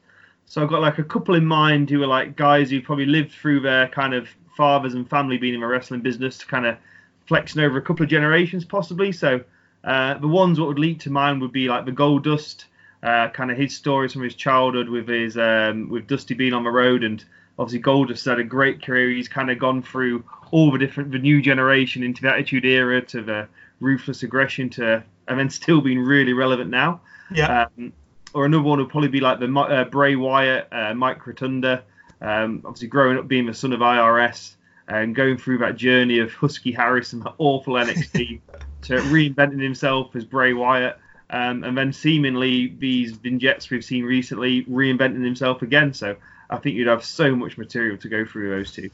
So I've got like a couple in mind who are like guys who probably lived through their kind of fathers and family being in the wrestling business to kind of flexing over a couple of generations possibly. So uh, the ones what would leap to mind would be like the Goldust, uh, kind of his stories from his childhood with his um, with Dusty being on the road and obviously Goldust had a great career. He's kind of gone through all the different the new generation into the Attitude Era to the ruthless aggression to and then still being really relevant now. Yeah. Um, or another one would probably be like the uh, Bray Wyatt, uh, Mike Rotunda. Um, obviously, growing up being the son of IRS and going through that journey of Husky Harris and that awful NXT to reinventing himself as Bray Wyatt. Um, and then seemingly these vignettes we've seen recently reinventing himself again. So I think you'd have so much material to go through those two.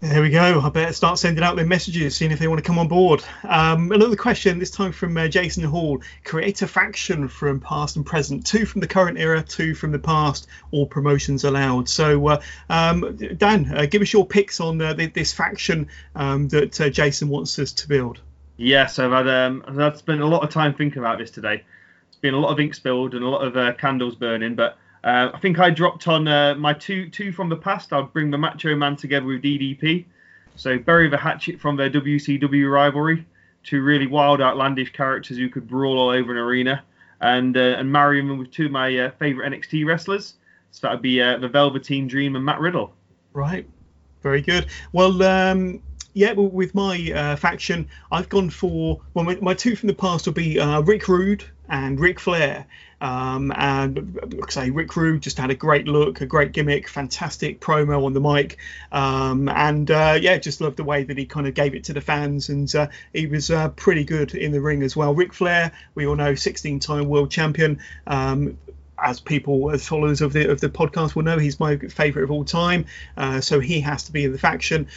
There we go. I better start sending out their messages, seeing if they want to come on board. Um, another question, this time from uh, Jason Hall. Create a faction from past and present. Two from the current era, two from the past. All promotions allowed. So, uh, um, Dan, uh, give us your picks on uh, this faction um, that uh, Jason wants us to build. Yes, I've had um, I've spent a lot of time thinking about this today. It's been a lot of ink spilled and a lot of uh, candles burning, but uh, I think I dropped on uh, my two two from the past. I'll bring the Macho Man together with DDP. So bury the hatchet from their WCW rivalry. Two really wild, outlandish characters who could brawl all over an arena, and uh, and marry them with two of my uh, favorite NXT wrestlers. So that would be uh, the Velveteen Dream and Matt Riddle. Right, very good. Well, um, yeah, with my uh, faction, I've gone for well, my, my, two from the past will be Rick Rude and Ric Flair. Um, and like say, Rick Rude just had a great look, a great gimmick, fantastic promo on the mic, um, and uh, yeah, just loved the way that he kind of gave it to the fans, and uh, he was uh, pretty good in the ring as well. Ric Flair, we all know, 16-time world champion. Um, as people, as followers of the of the podcast will know, he's my favourite of all time. Uh, so he has to be in the faction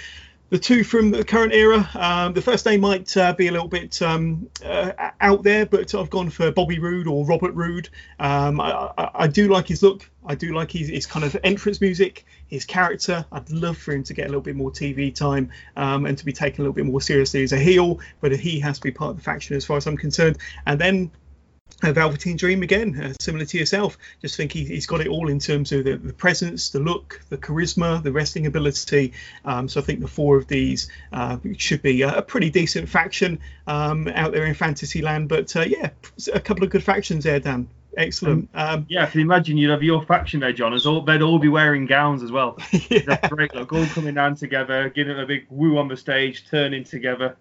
the two from the current era. Um, the first name might uh, be a little bit um, uh, out there, but I've gone for Bobby Roode or Robert Roode. Um, I, I, I, do like his look. I do like his, his, kind of entrance music, his character. I'd love for him to get a little bit more TV time um, and to be taken a little bit more seriously as a heel, but he has to be part of the faction as far as I'm concerned. And then uh, Velveteen Dream again, uh, similar to yourself. Just think he, has got it all in terms of the, the, presence, the look, the charisma, the wrestling ability. Um, so I think the four of these uh, should be a, a, pretty decent faction um, out there in Fantasyland. But uh, yeah, a couple of good factions there, Dan. Excellent. Um, um yeah, I can imagine you'd have your faction there, John. As all, they'd all be wearing gowns as well. yeah. That's great. Look, all coming down together, giving a big woo on the stage, turning together.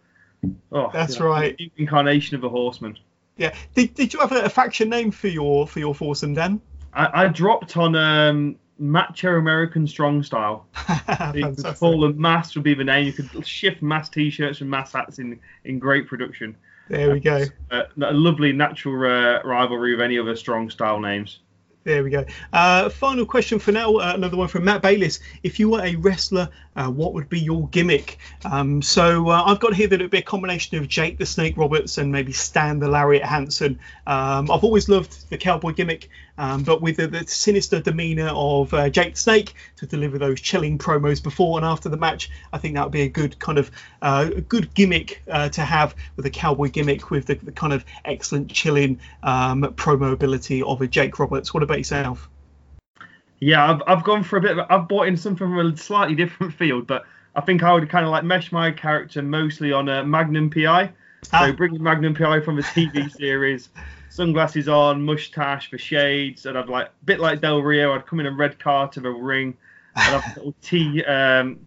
Oh, that's right. Incarnation of a horseman. Yeah. Did, did you have a, a, faction name for your for your foursome then? I, I dropped on um, Macho American Strong Style. you could call them Mass would be the name. You could shift Mass T-shirts and Mass hats in in great production. There we go. Uh, a lovely natural uh, rivalry of any other strong style names. There we go. Uh, final question for now. Uh, another one from Matt Bayliss. If you were a wrestler, uh, what would be your gimmick? Um, so uh, I've got here that it'd be a combination of Jake the Snake Roberts and maybe Stan the Lariat Hansen. Um, I've always loved the cowboy gimmick, um, but with the, the, sinister demeanour of uh, Jake the Snake to deliver those chilling promos before and after the match, I think that would be a good kind of uh, good gimmick to have with a cowboy gimmick with the, the kind of excellent chilling um, promo ability of a Jake Roberts. What about yourself? Yeah, I've, I've gone for a bit. Of, I've bought in something from a slightly different field, but I think I would kind of like mesh my character mostly on a Magnum PI. Ah. So bringing Magnum PI from the TV series, sunglasses on, mustache, for shades, and I'd like a bit like Del Rio. I'd come in a red car to the ring. I'd have a little T, um,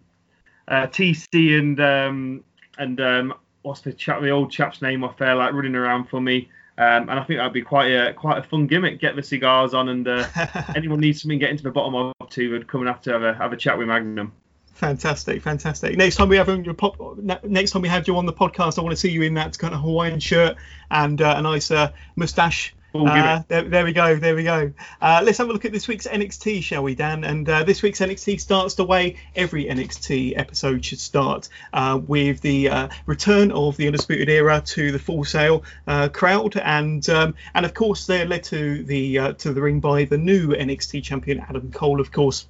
uh, TC and um, and um, what's the chap, the old chap's name off there, like running around for me. Um, and I think that'd be quite a quite a fun gimmick. Get the cigars on, and uh, anyone needs something getting to the bottom of two would come and have to have a have a chat with Magnum. Fantastic, fantastic. Next time we have you pop, next time we have you on the podcast, I want to see you in that kind of Hawaiian shirt and uh, a nice uh, mustache uh, there, there, we go. There we go. Uh, let's have a look at this week's NXT, shall we, Dan? And uh, this week's NXT starts the way every NXT episode should start uh, with the uh, return of the Undisputed Era to the Full Sail uh, crowd, and um, and of course they're led to the to the ring by the new NXT champion Adam Cole, of course.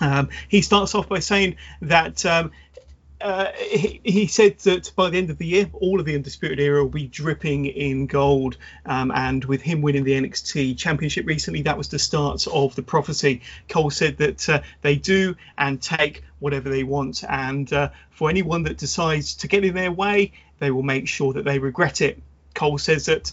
Um, he starts off by saying that um, uh, he, he, said that by the end of the year, all of the Undisputed Era will be dripping in gold. Um, and with him winning the NXT Championship recently, that was the start of the prophecy. Cole said that uh, they do and take whatever they want. And uh, for anyone that decides to get in their way, they will make sure that they regret it. Cole says that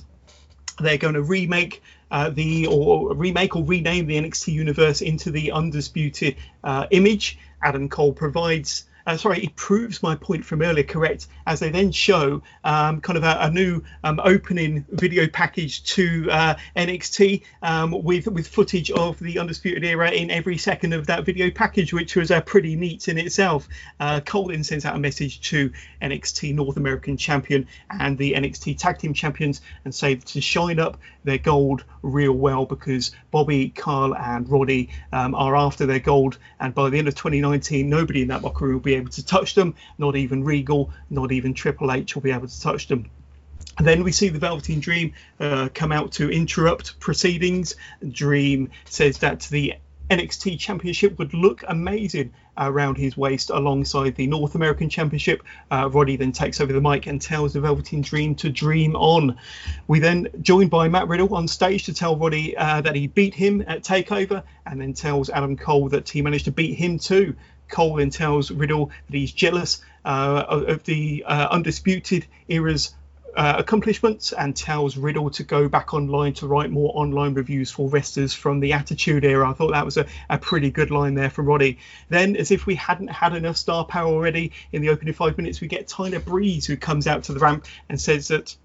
they're going to remake uh, the or remake or rename the NXT universe into the undisputed uh, image. Adam Cole provides uh, sorry, it proves my point from earlier correct as they then show um, kind of a, a new um, opening video package to uh, NXT um, with with footage of the Undisputed Era in every second of that video package, which was uh, pretty neat in itself. Uh, Colin sends out a message to NXT North American Champion and the NXT Tag Team Champions and say to shine up their gold real well because Bobby, Carl, and Roddy um, are after their gold, and by the end of 2019, nobody in that locker room will be able to touch them, not even Regal, not even Triple H will be able to touch them. And then we see the Velveteen Dream uh, come out to interrupt proceedings. Dream says that the NXT Championship would look amazing around his waist alongside the North American Championship. Uh, Roddy then takes over the mic and tells the Velveteen Dream to dream on. We then joined by Matt Riddle on stage to tell Roddy uh, that he beat him at Takeover, and then tells Adam Cole that he managed to beat him too. Cole tells Riddle that he's jealous uh, of the uh, undisputed era's uh, accomplishments and tells Riddle to go back online to write more online reviews for wrestlers from the Attitude Era. I thought that was a, a pretty good line there from Roddy. Then, as if we hadn't had enough star power already, in the opening five minutes, we get Tyler Breeze who comes out to the ramp and says that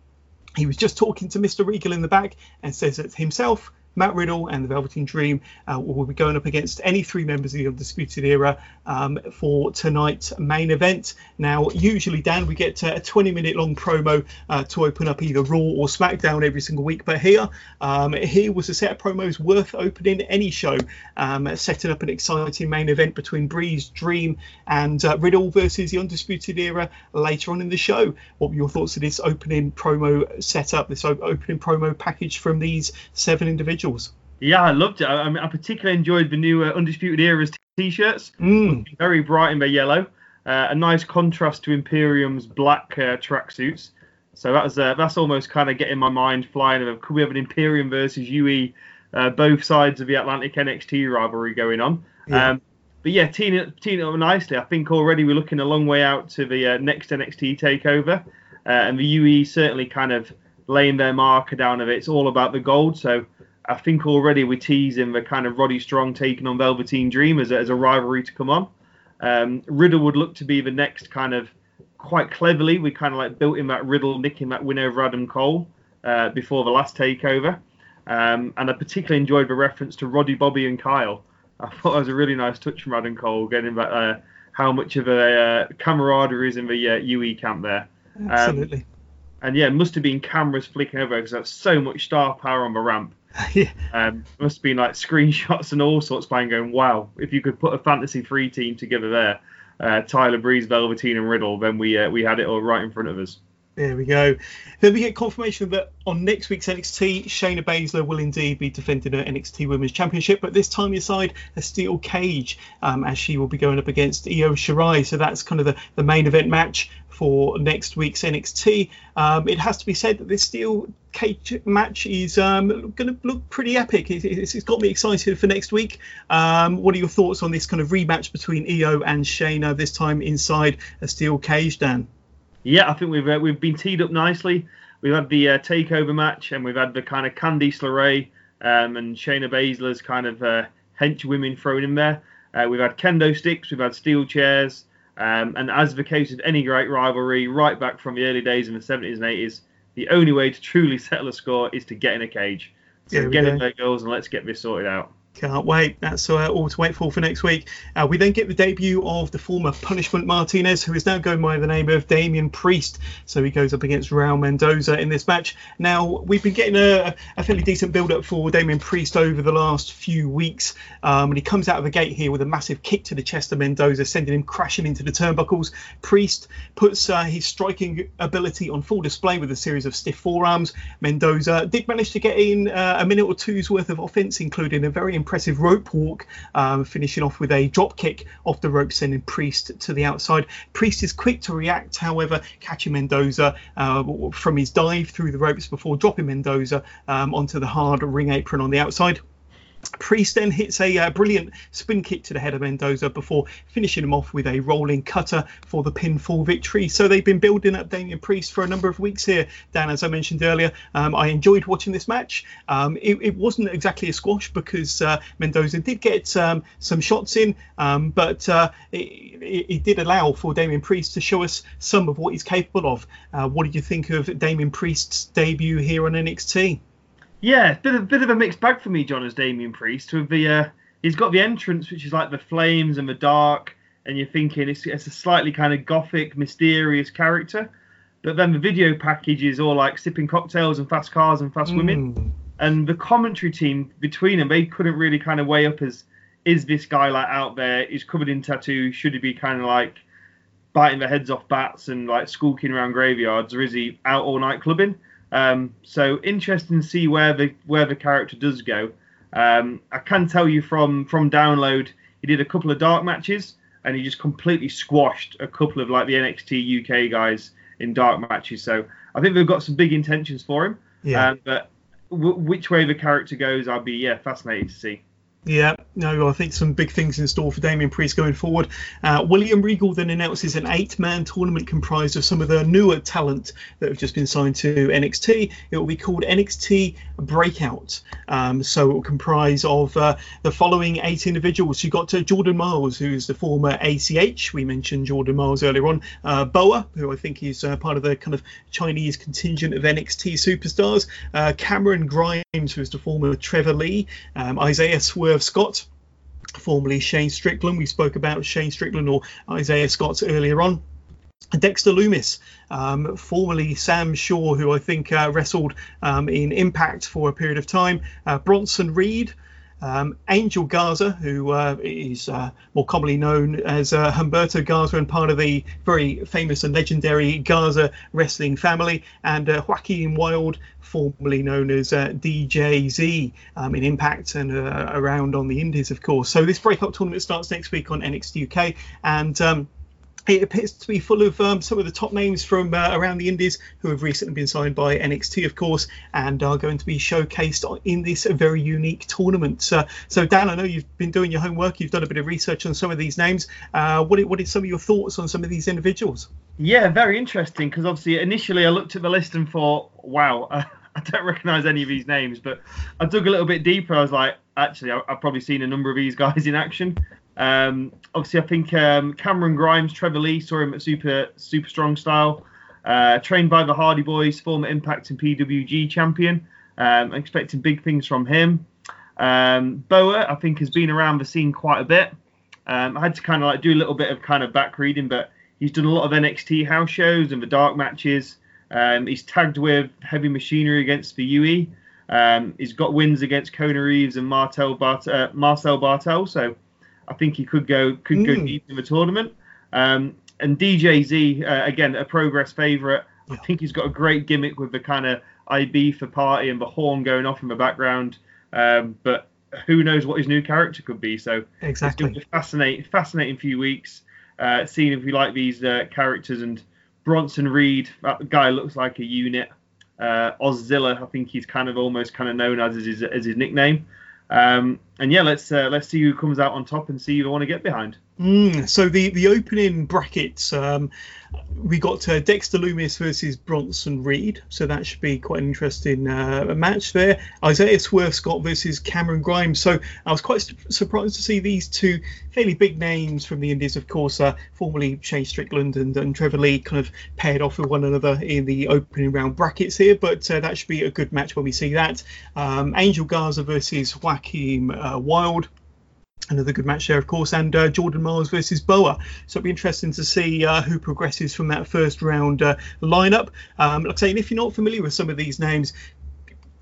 he was just talking to Mr. Regal in the back and says that himself Matt Riddle and the Velveteen Dream uh, will be going up against any three members of the Undisputed Era um, for tonight's main event. Now, usually, Dan, we get a 20 minute long promo uh, to open up either Raw or SmackDown every single week, but here, um, here was a set of promos worth opening any show, um, setting up an exciting main event between Breeze, Dream, and uh, Riddle versus the Undisputed Era later on in the show. What were your thoughts of this opening promo setup, this opening promo package from these seven individuals? Yeah, I loved it. I, I, mean, I particularly enjoyed the new uh, Undisputed Era's t-shirts. Mm. Very bright in their yellow. Uh, a nice contrast to Imperium's black uh, tracksuits. So that was uh, that's almost kind of getting my mind flying. Of could we have an Imperium versus UE, uh, both sides of the Atlantic NXT rivalry going on? Yeah. Um, but yeah, teeing it, teeing it up nicely. I think already we're looking a long way out to the uh, next NXT takeover, and the UE certainly kind of laying their marker down of it. It's all about the gold. So I think already we're teasing the kind of Roddy Strong taking on Velveteen Dream as a, as a rivalry to come on. Um, Riddle would look to be the next kind of quite cleverly. We kind of like built in that Riddle nicking that win over Adam Cole uh, before the last takeover. Um, and I particularly enjoyed the reference to Roddy, Bobby, and Kyle. I thought that was a really nice touch from Adam Cole, getting that uh, how much of a uh, camaraderie is in the uh, UE camp there. Absolutely. Um, and yeah, must have been cameras flicking over because that's so much star power on the ramp. yeah. Um, must have been like screenshots and all sorts playing going, wow, if you could put a fantasy free team together there, uh, Tyler Breeze, Velveteen, and Riddle, then we uh, we had it all right in front of us. There we go. Then we get confirmation that on next week's NXT, Shayna Baszler will indeed be defending her NXT Women's Championship, but this time inside a steel cage, um, as she will be going up against Io Shirai. So that's kind of the, the main event match for next week's NXT. Um, it has to be said that this steel cage match is um, going to look pretty epic. It, it's, it's got me excited for next week. Um, what are your thoughts on this kind of rematch between Io and Shayna, this time inside a steel cage, Dan? Yeah, I think we've uh, we've been teed up nicely. We've had the uh, takeover match, and we've had the kind of Candice LeRae um, and Shayna Baszler's kind of uh, hench women thrown in there. Uh, we've had kendo sticks, we've had steel chairs, um, and as the case of any great rivalry, right back from the early days in the 70s and 80s, the only way to truly settle a score is to get in a cage. So yeah, get in there, girls, and let's get this sorted out. Can't wait. That's uh, all to wait for for next week. Uh, we then get the debut of the former Punishment Martinez, who is now going by the name of Damian Priest. So he goes up against Raul Mendoza in this match. Now, we've been getting a, a fairly decent build up for Damian Priest over the last few weeks. Um, and he comes out of the gate here with a massive kick to the chest of Mendoza, sending him crashing into the turnbuckles. Priest puts uh, his striking ability on full display with a series of stiff forearms. Mendoza did manage to get in uh, a minute or two's worth of offense, including a very impressive rope walk, um, finishing off with a drop kick off the rope, sending Priest to the outside. Priest is quick to react, however, catching Mendoza uh, from his dive through the ropes before dropping Mendoza um, onto the hard ring apron on the outside. Priest then hits a uh, brilliant spin kick to the head of Mendoza before finishing him off with a rolling cutter for the pinfall victory. So they've been building up Damian Priest for a number of weeks here. Dan, as I mentioned earlier, um, I enjoyed watching this match. Um, it, it, wasn't exactly a squash because uh, Mendoza did get um, some shots in, um, but uh, it, it, did allow for Damian Priest to show us some of what he's capable of. Uh, what did you think of Damian Priest's debut here on NXT? Yeah, bit of a bit of a mixed bag for me, John, as Damian Priest. With the uh, he's got the entrance, which is like the flames and the dark, and you're thinking it's, it's a slightly kind of gothic, mysterious character. But then the video package is all like sipping cocktails and fast cars and fast mm. women. And the commentary team between them, they couldn't really kind of weigh up as is this guy like out there? He's covered in tattoos. Should he be kind of like biting the heads off bats and like skulking around graveyards, or is he out all night clubbing? Um, so interesting to see where the where the character does go. Um, I can tell you from from download, he did a couple of dark matches and he just completely squashed a couple of like the NXT UK guys in dark matches. So I think they've got some big intentions for him. Yeah. Um, but w- which way the character goes, I'll be yeah fascinated to see. Yeah, no, I think some big things in store for Damian Priest going forward. Uh, William Regal then announces an eight-man tournament comprised of some of the newer talent that have just been signed to NXT. It will be called NXT Breakout. Um, so it will comprise of uh, the following eight individuals. You got uh, Jordan Myles, who's the former ACH. We mentioned Jordan Myles earlier on. Uh, Boa, who I think is uh, part of the kind of Chinese contingent of NXT superstars. Uh, Cameron Grimes, who's the former Trevor Lee. Um, Isaiah Swerve Scott formerly Shane Strickland. We spoke about Shane Strickland or Isaiah Scott earlier on. Dexter Lumis, um, formerly Sam Shaw, who I think uh, wrestled um, in Impact for a period of time. Uh, Bronson Reed, um, Angel Garza, who uh, is uh, more commonly known as uh, Humberto Garza and part of the very famous and legendary Garza wrestling family, and uh, Joaquin Wilde, formerly known as uh, DJZ um, in Impact and uh, around on the Indies, of course. So this breakout tournament starts next week on NXT UK, and um, it appears to be full of um, some of the top names from uh, around the Indies who have recently been signed by NXT, of course, and are going to be showcased in this very unique tournament. Uh, so, Dan, I know you've been doing your homework, you've done a bit of research on some of these names. Uh, what, what are some of your thoughts on some of these individuals? Yeah, very interesting because obviously initially I looked at the list and thought, wow, I don't recognise any of these names, but I dug a little bit deeper. I was like, actually, I've probably seen a number of these guys in action. Um, obviously, I think um, Cameron Grimes, Trevor Lee saw him at Super Super Strong Style. Uh, trained by the Hardy Boys, former Impact and PWG champion. Um, expecting big things from him. Um, Boa, I think, has been around the scene quite a bit. Um, I had to kind of like do a little bit of kind of back reading, but he's done a lot of NXT house shows and the dark matches. Um, he's tagged with Heavy Machinery against the UE. Um, he's got wins against Kona Reeves and Martel Bart- uh, Marcel Barthel. so I think he could go could mm. go hmm. deep in the tournament. Um, and DJZ uh, again a progress favourite. I think he's got a great gimmick with the kind of IB for party and the horn going off in the background. Um, but who knows what his new character could be? So exactly, it's fascinating, fascinating few weeks. Uh, seeing if we like these uh, characters and Bronson Reed, that guy looks like a unit. Uh, Auszilla, I think he's kind of almost kind of known as his as his nickname. Um, and yeah, let's uh, let's see who comes out on top and see who I want to get behind. Mm, so the the opening brackets, um, we got uh, Dexter Lumis versus Bronson Reed, so that should be quite an interesting uh, match there. Isaiah Swerve Scott versus Cameron Grimes. So I was quite surprised to see these two fairly big names from the Indies, of course, uh, formerly Shane Strickland and, and Trevor Lee, kind of paired off with one another in the opening round brackets here. But uh, that should be a good match when we see that. Um, Angel Garza versus Joaquin uh, Wilde another good match there, of course, and uh, Jordan Myles versus Boa. So it'll be interesting to see uh, who progresses from that first round uh, lineup. Um, like I say, if you're not familiar with some of these names,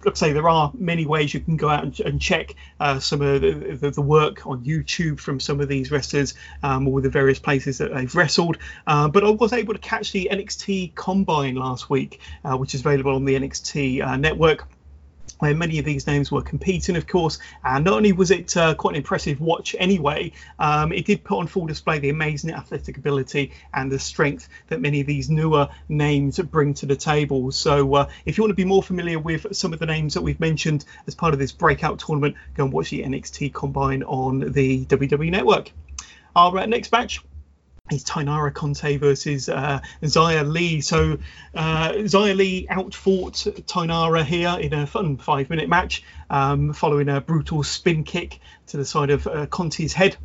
like I say, there are many ways you can go out and, and check uh, some of the, the, the, work on YouTube from some of these wrestlers um, or the various places that they've wrestled. Uh, but I was able to catch the NXT Combine last week, uh, which is available on the NXT network where many of these names were competing, of course. And not only was it uh, quite an impressive watch anyway, um, it did put on full display the amazing athletic ability and the strength that many of these newer names bring to the table. So uh, if you want to be more familiar with some of the names that we've mentioned as part of this breakout tournament, go and watch the NXT Combine on the WWE Network. Our uh, next match is Taynara Conti versus uh, Xia Li. So uh, Xia Li outfought Taynara here in a fun five minute match um, following a brutal spin kick to the side of uh, Conti's head.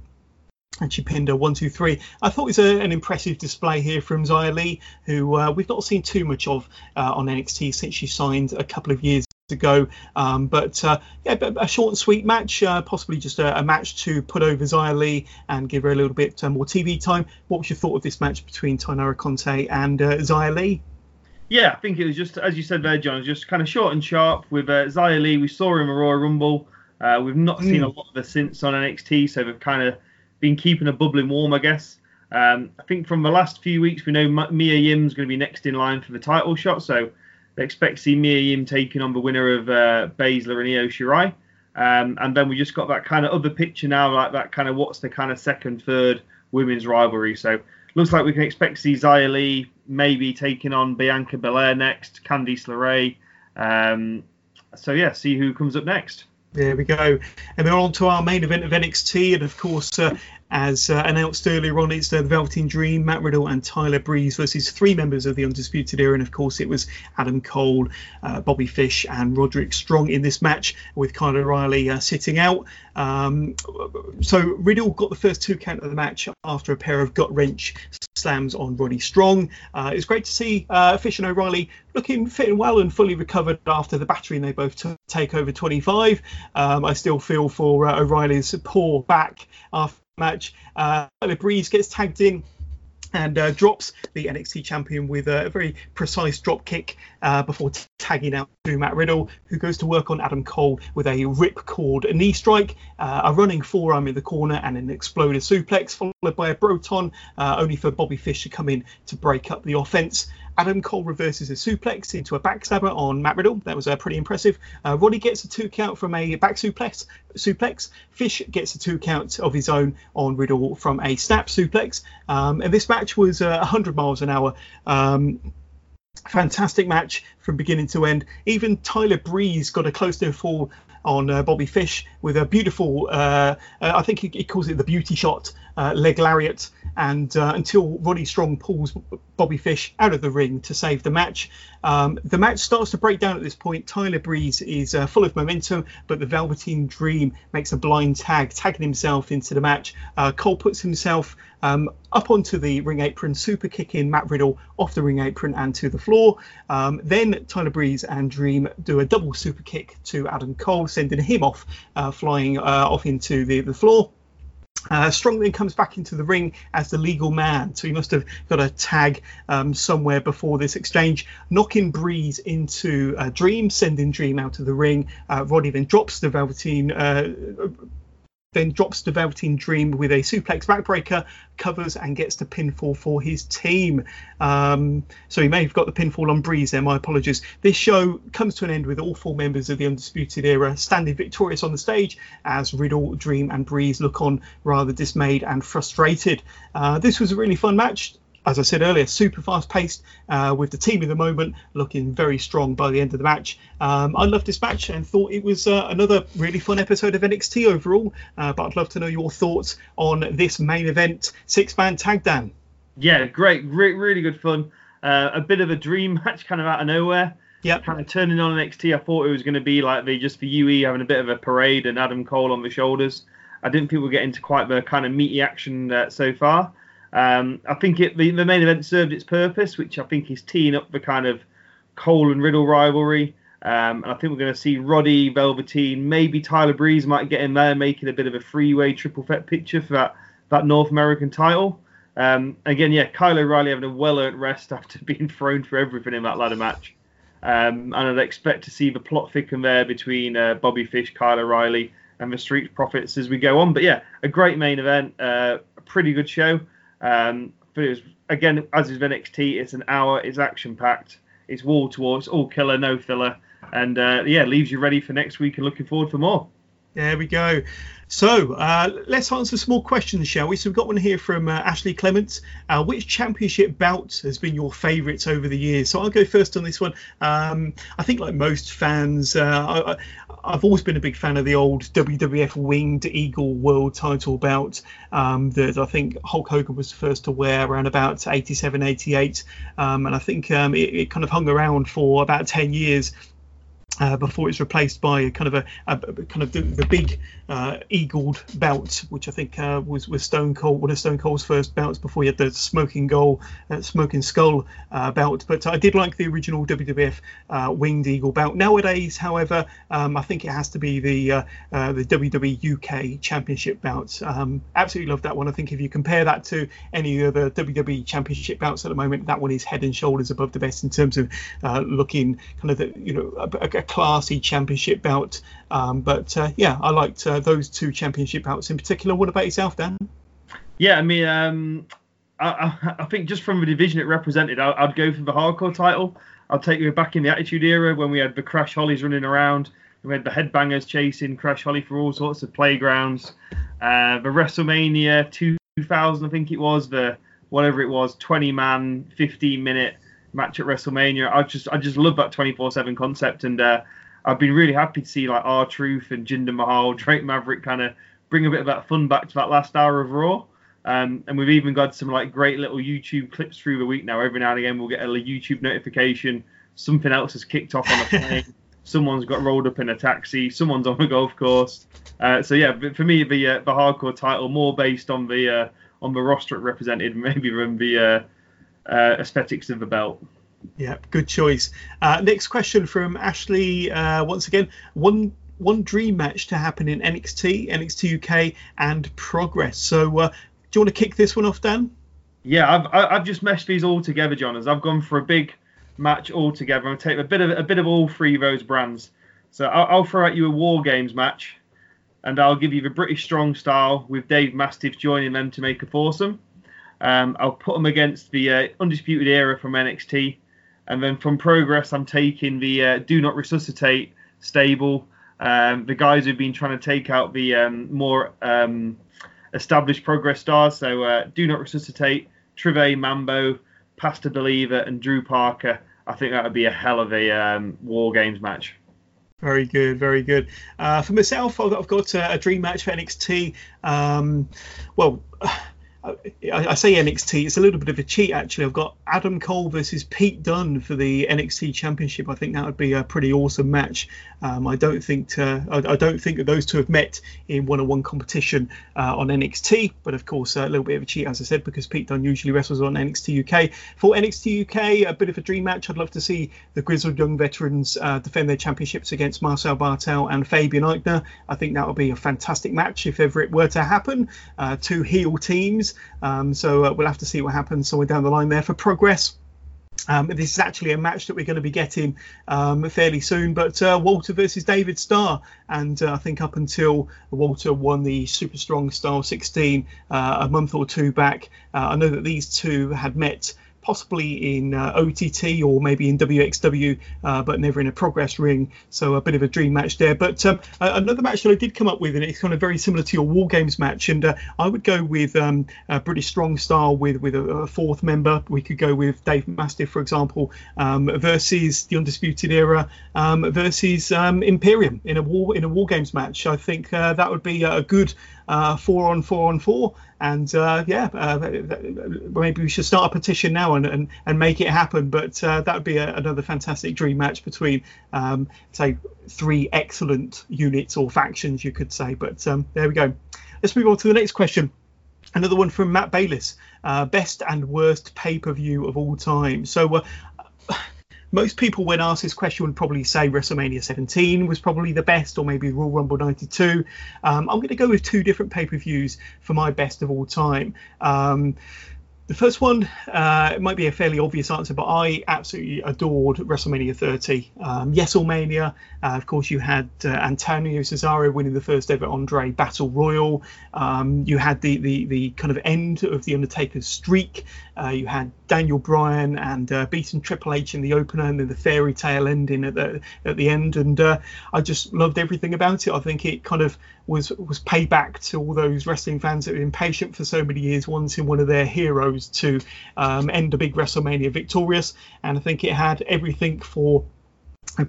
And she pinned her one, two, three. I thought it was a, an impressive display here from Xia Li, who uh, we've not seen too much of uh, on NXT since she signed a couple of years to go. Um, but uh, yeah, a short and sweet match, uh, possibly just a, a, match to put over Xia Li and give her a little bit uh, more TV time. What was your thought of this match between Taynara Conti and uh, Xia Li? Yeah, I think it was just as you said there, John, just kind of short and sharp with uh, Xia Li. We saw him in Royal Rumble. Uh, we've not seen mm. a lot of her since on NXT, so they've kind of been keeping her bubbling warm, I guess. Um, I think from the last few weeks, we know Mia Yim's going to be next in line for the title shot, so they expect to see Mia Yim taking on the winner of uh, Baszler and Io Shirai. Um, and then we just got that kind of other picture now, like that kind of what's the kind of second, third women's rivalry. So looks like we can expect to see Xia Li maybe taking on Bianca Belair next, Candice LeRae. Um, so yeah, see who comes up next. There we go. And we're on to our main event of NXT. And of course, uh, as uh, announced earlier on, it's the Velveteen Dream, Matt Riddle, and Tyler Breeze versus three members of the Undisputed Era. And of course, it was Adam Cole, uh, Bobby Fish, and Roderick Strong in this match, with Kyle O'Reilly uh, sitting out. Um, so Riddle got the first two count of the match after a pair of gut wrench slams on Roddy Strong. Uh, it was great to see uh, Fish and O'Reilly looking fit and well and fully recovered after the battering they both took take over 25. Um, I still feel for O'Reilly's poor back after match. Uh, Breeze gets tagged in and uh, drops the NXT champion with a very precise drop kick uh, before t- tagging out to Matt Riddle, who goes to work on Adam Cole with a rip ripcord knee strike, uh, a running forearm in the corner, and an exploder suplex, followed by a Broton, uh, only for Bobby Fish to come in to break up the offense. Adam Cole reverses a suplex into a backstabber on Matt Riddle. That was uh, pretty impressive. Uh, Roddy gets a two count from a back suplex. Suplex. Fish gets a two count of his own on Riddle from a snap suplex. Um, and this match was uh, 100 miles an hour. Um, fantastic match from beginning to end. Even Tyler Breeze got a close to fall on uh, Bobby Fish with a beautiful, uh, uh, I think he, he, calls it the beauty shot, leg lariat, and uh, until Roddy Strong pulls Bobby Fish out of the ring to save the match. Um, the match starts to break down at this point. Tyler Breeze is uh, full of momentum, but the Velveteen Dream makes a blind tag, tagging himself into the match. Cole puts himself um, up onto the ring apron, super kicking Matt Riddle off the ring apron and to the floor. Um, then Tyler Breeze and Dream do a double super kick to Adam Cole, sending him off, uh, flying uh, off into the, the floor. Uh, Strong then comes back into the ring as the legal man, so he must have got a tag um, somewhere before this exchange, knocking Breeze into uh, Dream, sending Dream out of the ring. Uh, Roddy then drops the Velveteen uh, then drops the Velveteen Dream with a suplex backbreaker, covers and gets the pinfall for his team. Um, so he may have got the pinfall on Breeze there. My apologies. This show comes to an end with all four members of the Undisputed Era standing victorious on the stage as Riddle, Dream, and Breeze look on rather dismayed and frustrated. Uh, this was a really fun match as I said earlier, super fast paced uh, with the team at the moment looking very strong by the end of the match. Um, I loved this match and thought it was uh, another really fun episode of NXT overall. Uh, but I'd love to know your thoughts on this main event six man tag down. Yeah, great, great, really good fun. Uh, a bit of a dream match, kind of out of nowhere. Yeah. Kind of turning on NXT, I thought it was going to be like the just for UE having a bit of a parade and Adam Cole on the shoulders. I didn't think we'd get into quite the kind of meaty action uh, so far. Um, I think it, the, the, main event served its purpose, which I think is teeing up the kind of Cole and Riddle rivalry. Um, and I think we're going to see Roddy, Velveteen, maybe Tyler Breeze might get in there, making a bit of a freeway triple threat picture for that, that North American title. Um, again, yeah, Kyle O'Reilly having a well earned rest after being thrown for everything in that ladder match. Um, and I'd expect to see the plot thicken there between uh, Bobby Fish, Kyle O'Reilly, and the Street Profits as we go on. But yeah, a great main event, uh, a pretty good show. Um, but it was again, as is NXT, it's an hour, it's action packed, it's wall to wall, it's all killer, no filler, and uh, yeah, leaves you ready for next week and looking forward for more. There we go. So uh, let's answer some more questions, shall we? So we've got one here from uh, Ashley Clements. Uh, which championship bout has been your favourite over the years? So I'll go first on this one. Um, I think, like most fans, uh, I, have always been a big fan of the old WWF Winged Eagle World Title bout um, that I think Hulk Hogan was the first to wear around about 87, 88, um, and I think um, it, it kind of hung around for about 10 years. Uh, before it's replaced by kind of a, a, a kind of the, the big uh, eagled belt, which I think uh, was was Stone Cold, one of Stone Cold's first belts before he had the smoking goal, uh, smoking skull uh, belt. But I did like the original WWF uh, winged eagle belt. Nowadays, however, um, I think it has to be the uh, the WWE UK Championship belt. Um, absolutely love that one. I think if you compare that to any other WWE Championship belts at the moment, that one is head and shoulders above the best in terms of looking kind of the, you know a, a classy Championship belt. Um, but yeah, I liked those two championship bouts in particular. What about yourself, Dan? Yeah, I mean, um, I, I, think just from the division it represented, I, would go for the hardcore title. I'll take you back in the Attitude Era when we had the Crash Hollies running around. We had the Headbangers chasing Crash Holly for all sorts of playgrounds. Uh, the WrestleMania 2000, I think it was, the whatever it was, 20 man, 15 minute match at WrestleMania. I just I just love that 24/7 concept, and uh, I've been really happy to see like R-Truth and Jinder Mahal, Drake Maverick kind of bring a bit of that fun back to that last hour of Raw. Um, and we've even got some like great little YouTube clips through the week now. Every now and again, we'll get a YouTube notification. Something else has kicked off on the plane. Someone's got rolled up in a taxi. Someone's on a golf course. Uh, so yeah, for me, the uh, the hardcore title more based on the uh, on the roster it represented, maybe than the uh, uh, aesthetics of the belt. Yeah, good choice. Uh, next question from Ashley. once again, one one dream match to happen in NXT, NXT UK, and Progress. So do you want to kick this one off, Dan? Yeah, I've I've just meshed these all together, John. As I've gone for a big match all together. I'm take a bit of a bit of all three of those brands. So I'll, I'll throw at you a War Games match, and I'll give you the British Strong Style with Dave Mastiff joining them to make a foursome. Um, I'll put them against the uh, Undisputed Era from NXT, and then from Progress, I'm taking the uh, Do Not Resuscitate stable. Um, the guys who've been trying to take out the um, more um, established progress stars. So uh, do not resuscitate Trivet, Mambo, Pastor Believer, and Drew Parker. I think that would be a hell of a um, War Games match. Very good, very good. Uh, for myself, I've got a, a dream match for NXT. Um, well, I, say NXT, it's a little bit of a cheat actually. I've got Adam Cole versus Pete Dunne for the NXT Championship. I think that would be a pretty awesome match. Um, I don't think I, I, don't think that those two have met in one-on-one competition uh, on NXT, but of course a little bit of a cheat, as I said, because Pete Dunne usually wrestles on NXT UK. For NXT UK, a bit of a dream match. I'd love to see the grizzled young veterans uh, defend their championships against Marcel Barthel and Fabian Aichner. I think that would be a fantastic match if ever it were to happen. Uh, two heel teams. Um, so uh, we'll have to see what happens somewhere down the line there for progress. Um, this is actually a match that we're going to be getting um, fairly soon, but uh, Walter versus David Starr, and uh, I think up until Walter won the Super Strong Style 16 uh, a month or two back, uh, I know that these two had met possibly in uh, OTT or maybe in WXW, uh, but never in a progress ring. So a bit of a dream match there. But um, another match that I did come up with, and it's kind of very similar to your War Games match, and uh, I would go with um, British Strong Style with with a, a, fourth member. We could go with Dave Mastiff, for example, um, versus the Undisputed Era um, versus um, Imperium in a war in a War Games match. I think uh, that would be a good uh, four on four on four. And uh, yeah, uh, maybe we should start a petition now and, and, and make it happen. But uh, that would be a, another fantastic dream match between, um, say, three excellent units or factions, you could say. But um, there we go. Let's move on to the next question. Another one from Matt Bayliss. Uh, best and worst pay per view of all time. So uh, most people, when asked this question, would probably say WrestleMania 17 was probably the best, or maybe Royal Rumble 92. Um, I'm going to go with two different pay per views for my best of all time. Um, the first one, uh, it might be a fairly obvious answer, but I absolutely adored WrestleMania 30. Um, Mania, uh, of course, you had uh, Antonio Cesaro winning the first ever Andre Battle Royal. Um, you had the, the, the kind of end of the Undertaker's streak. Uh, you had Daniel Bryan and uh, beating Triple H in the opener, and then the fairy tale ending at the at the end. And uh, I just loved everything about it. I think it kind of was was payback to all those wrestling fans that have been patient for so many years, wanting one of their heroes to um, end a big WrestleMania victorious. And I think it had everything for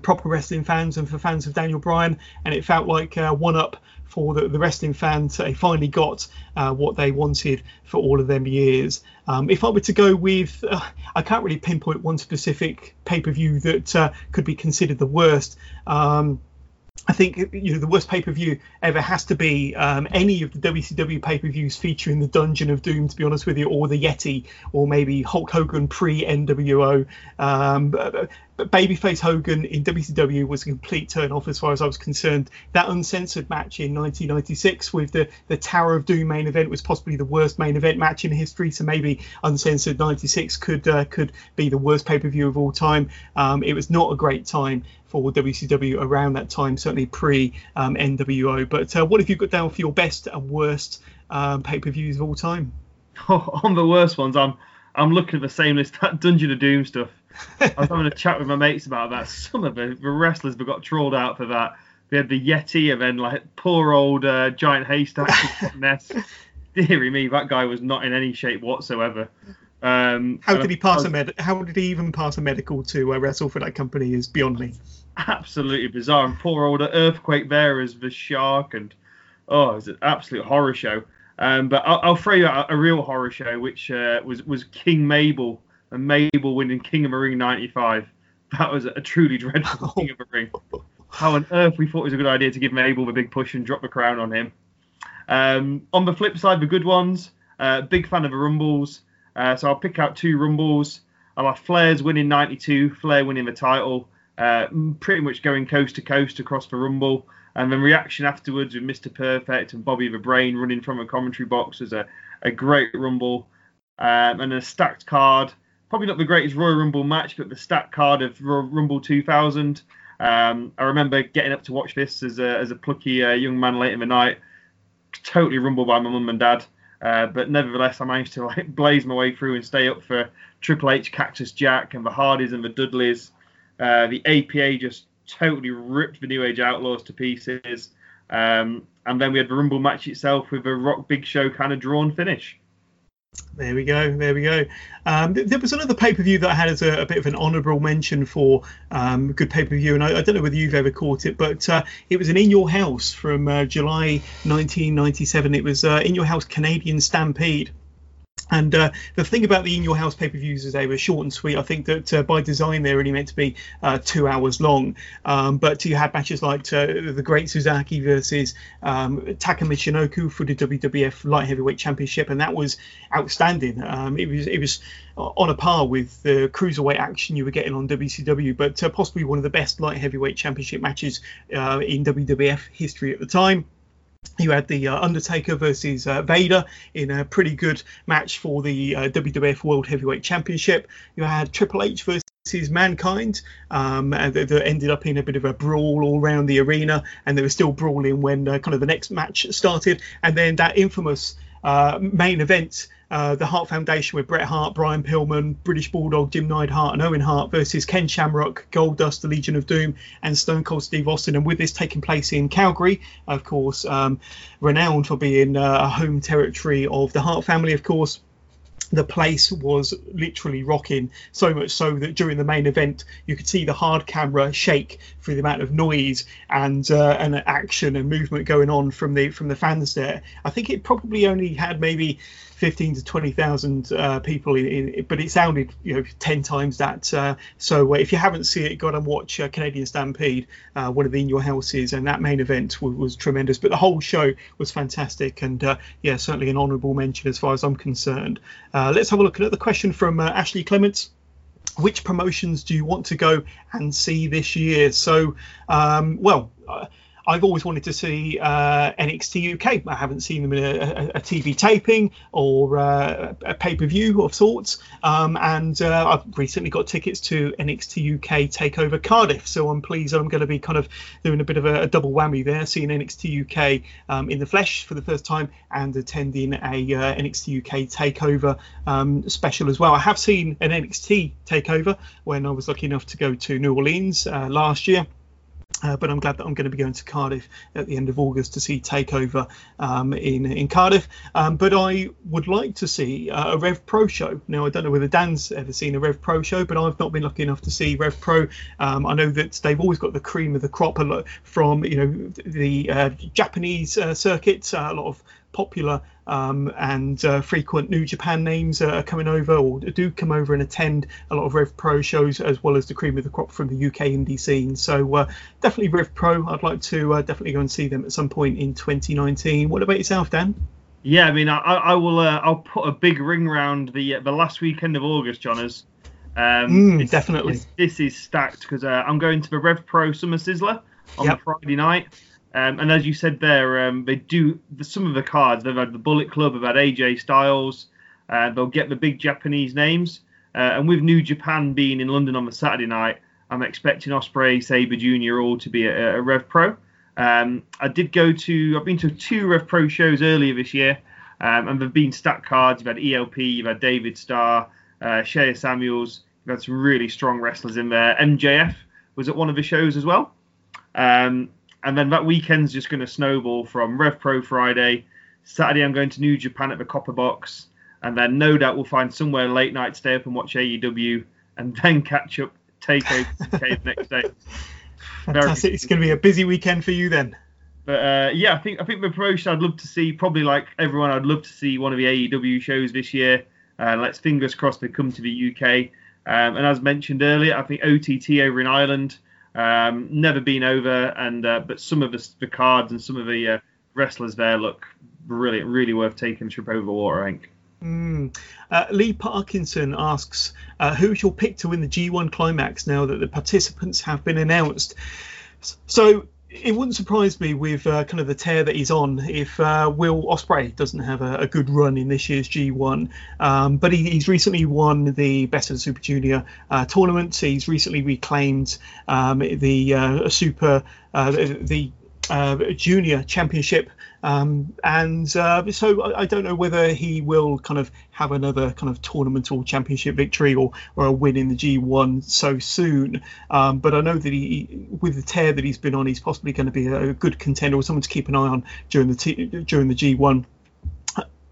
proper wrestling fans and for fans of Daniel Bryan, and it felt like uh, one up for the, the wrestling fans. They finally got uh, what they wanted for all of them years. Um, if I were to go with, uh, I can't really pinpoint one specific pay per view that uh, could be considered the worst. Um, I think you know the worst pay per view ever has to be um, any of the WCW pay per views featuring the Dungeon of Doom, to be honest with you, or the Yeti, or maybe Hulk Hogan pre NWO. Um, but, babyface Hogan in WCW was a complete turn off as far as I was concerned. That uncensored match in 1996 with the the Tower of Doom main event was possibly the worst main event match in history. So maybe uncensored 96 could uh, could be the worst pay per view of all time. Um, it was not a great time for WCW around that time, certainly pre um, NWO. But uh, what have you got down for your best and worst um, pay per views of all time? On the worst ones, I'm I'm looking at the same list, that Dungeon of Doom stuff. I was having a chat with my mates about that. Some of the, the wrestlers got trolled out for that. They had the Yeti and then like poor old uh, giant haystack nest. Deary me, that guy was not in any shape whatsoever. Um, how did he pass a med? How did he even pass a medical to uh, wrestle for that company? Is beyond me. Absolutely bizarre. And poor old earthquake there as the shark, and oh, it was an absolute horror show. Um, but I'll, I'll, throw you a, a, real horror show, which uh, was was King Mabel and Mabel winning King of the Ring '95. That was a truly dreadful King of the Ring. How on earth we thought it was a good idea to give Mabel the big push and drop the crown on him. Um, on the flip side, the good ones. Uh, big fan of the Rumbles. Uh, so I'll pick out two Rumbles. I'll have Flair's winning 92, Flair winning the title, uh, pretty much going coast to coast across the Rumble. And then reaction afterwards with Mr. Perfect and Bobby the Brain running from a commentary box was a, a great Rumble. Um, and a stacked card. Probably not the greatest Royal Rumble match, but the stacked card of Royal Rumble 2000. Um, I remember getting up to watch this as a, as a plucky uh, young man late in the night. Totally rumbled by my mum and dad. Uh, but nevertheless, I managed to like blaze my way through and stay up for Triple H, Cactus Jack, and the Hardys and the Dudleys. Uh, the APA just totally ripped the New Age Outlaws to pieces. Um, and then we had the Rumble match itself with a Rock Big Show kind of drawn finish. There we go. There we go. Um, there was another pay per view that I had as a, a, bit of an honourable mention for um, good pay per view, and I, I, don't know whether you've ever caught it, but uh, it was an In Your House from uh, July 1997. It was uh, In Your House Canadian Stampede. And uh, the thing about the In Your House pay per views is they were short and sweet. I think that uh, by design they're only meant to be uh, two hours long. Um, but you had matches like uh, the Great Sasuke versus um, Taka Michinoku for the WWF Light Heavyweight Championship, and that was outstanding. Um, it was it was on a par with the cruiserweight action you were getting on WCW, but uh, possibly one of the best light heavyweight championship matches uh, in WWF history at the time. You had the uh, Undertaker versus uh, Vader in a pretty good match for the uh, WWF World Heavyweight Championship. You had Triple H versus Mankind um, that, that, ended up in a bit of a brawl all around the arena, and they were still brawling when uh, kind of the next match started. And then that infamous uh, main event uh, the Hart Foundation with Bret Hart, Brian Pillman, British Bulldog, Jim Neidhart, and Owen Hart versus Ken Shamrock, Goldust, the Legion of Doom, and Stone Cold Steve Austin. And with this taking place in Calgary, of course, um, renowned for being uh, a home territory of the Hart family, of course the place was literally rocking so much so that during the main event you could see the hard camera shake for the amount of noise and uh, and action and movement going on from the from the fans there. I think it probably only had maybe 15 to 20,000 uh, people in, in, but it sounded you know 10 times that. Uh, so uh, if you haven't seen it, go and watch uh, Canadian Stampede, uh, one of the in your houses, and that main event was, was tremendous. But the whole show was fantastic, and uh, yeah, certainly an honourable mention as far as I'm concerned. let's have a look at the question from Ashley Clements which promotions do you want to go and see this year? So, um, well, I've always wanted to see uh, NXT UK. I haven't seen them in a, a, a TV taping or uh, a pay per view of sorts. Um, and uh, I've recently got tickets to NXT UK Takeover Cardiff, so I'm pleased I'm going to be kind of doing a bit of a, a double whammy there, seeing NXT UK um, in the flesh for the first time and attending a uh, NXT UK Takeover um, special as well. I have seen an NXT Takeover when I was lucky enough to go to New Orleans uh, last year. Uh, but I'm glad that I'm going to be going to Cardiff at the end of August to see Takeover um, in in Cardiff. Um, but I would like to see uh, a Rev Pro show. Now I don't know whether Dan's ever seen a Rev Pro show, but I've not been lucky enough to see Rev Pro. Um, I know that they've always got the cream of the crop from you know the uh, Japanese uh, circuit. Uh, a lot of popular um, and uh, frequent New Japan names are coming over or do come over and attend a lot of Rev Pro shows as well as the cream of the crop from the UK indie scene. So uh, definitely Rev Pro. I'd like to uh, definitely go and see them at some point in 2019. What about yourself, Dan? Yeah, I mean, I, I will. Uh, I'll put a big ring round the uh, the last weekend of August, Johners. Um, mm, definitely. this is stacked because uh, I'm going to the Rev Pro Summer Sizzler on yep. the Friday night. Um, and as you said there, um, they do some of the cards. They've had the Bullet Club, they've had AJ Styles. Uh, they'll get the big Japanese names. Uh, and with New Japan being in London on the Saturday night, I'm expecting Ospreay, Sabre Jr. all to be a, a Rev Pro. Um, I did go to, I've been to two Rev Pro shows earlier this year, um, and they've been stat cards. You've had ELP, you've had David Starr, uh, Shea Samuels. You've had some really strong wrestlers in there. MJF was at one of the shows as well. Um, and then that weekend's just going to snowball from Rev Pro Friday. Saturday, I'm going to New Japan at the Copper Box. and then no doubt we'll find somewhere late night stay up and watch AEW, and then catch up take Takeover the next day. Fantastic! It's going to be a busy weekend for you then. But uh, yeah, I think I think the promotion I'd love to see, probably like everyone, I'd love to see one of the AEW shows this year. Uh, let's fingers crossed they come to the UK. Um, and as mentioned earlier, I think OTT over in Ireland, um, never been over, and uh, but some of the, the, cards and some of the uh, wrestlers there look brilliant, really worth taking a trip over the water, I think. Mm. Uh, Lee Parkinson asks, uh, "Who's your pick to win the G1 climax now that the participants have been announced?" So it wouldn't surprise me with uh, kind of the tear that he's on if uh, Will Ospreay doesn't have a, a, good run in this year's G1. Um, but he, he's recently won the Best of the Super Junior uh, tournament. He's recently reclaimed um, the uh, Super uh, the uh, Junior Championship um, and uh, so I, I, don't know whether he will kind of have another kind of tournament or championship victory or, or a win in the G1 so soon. Um, but I know that he, with the tear that he's been on, he's possibly going to be a, good contender or someone to keep an eye on during the t- during the G1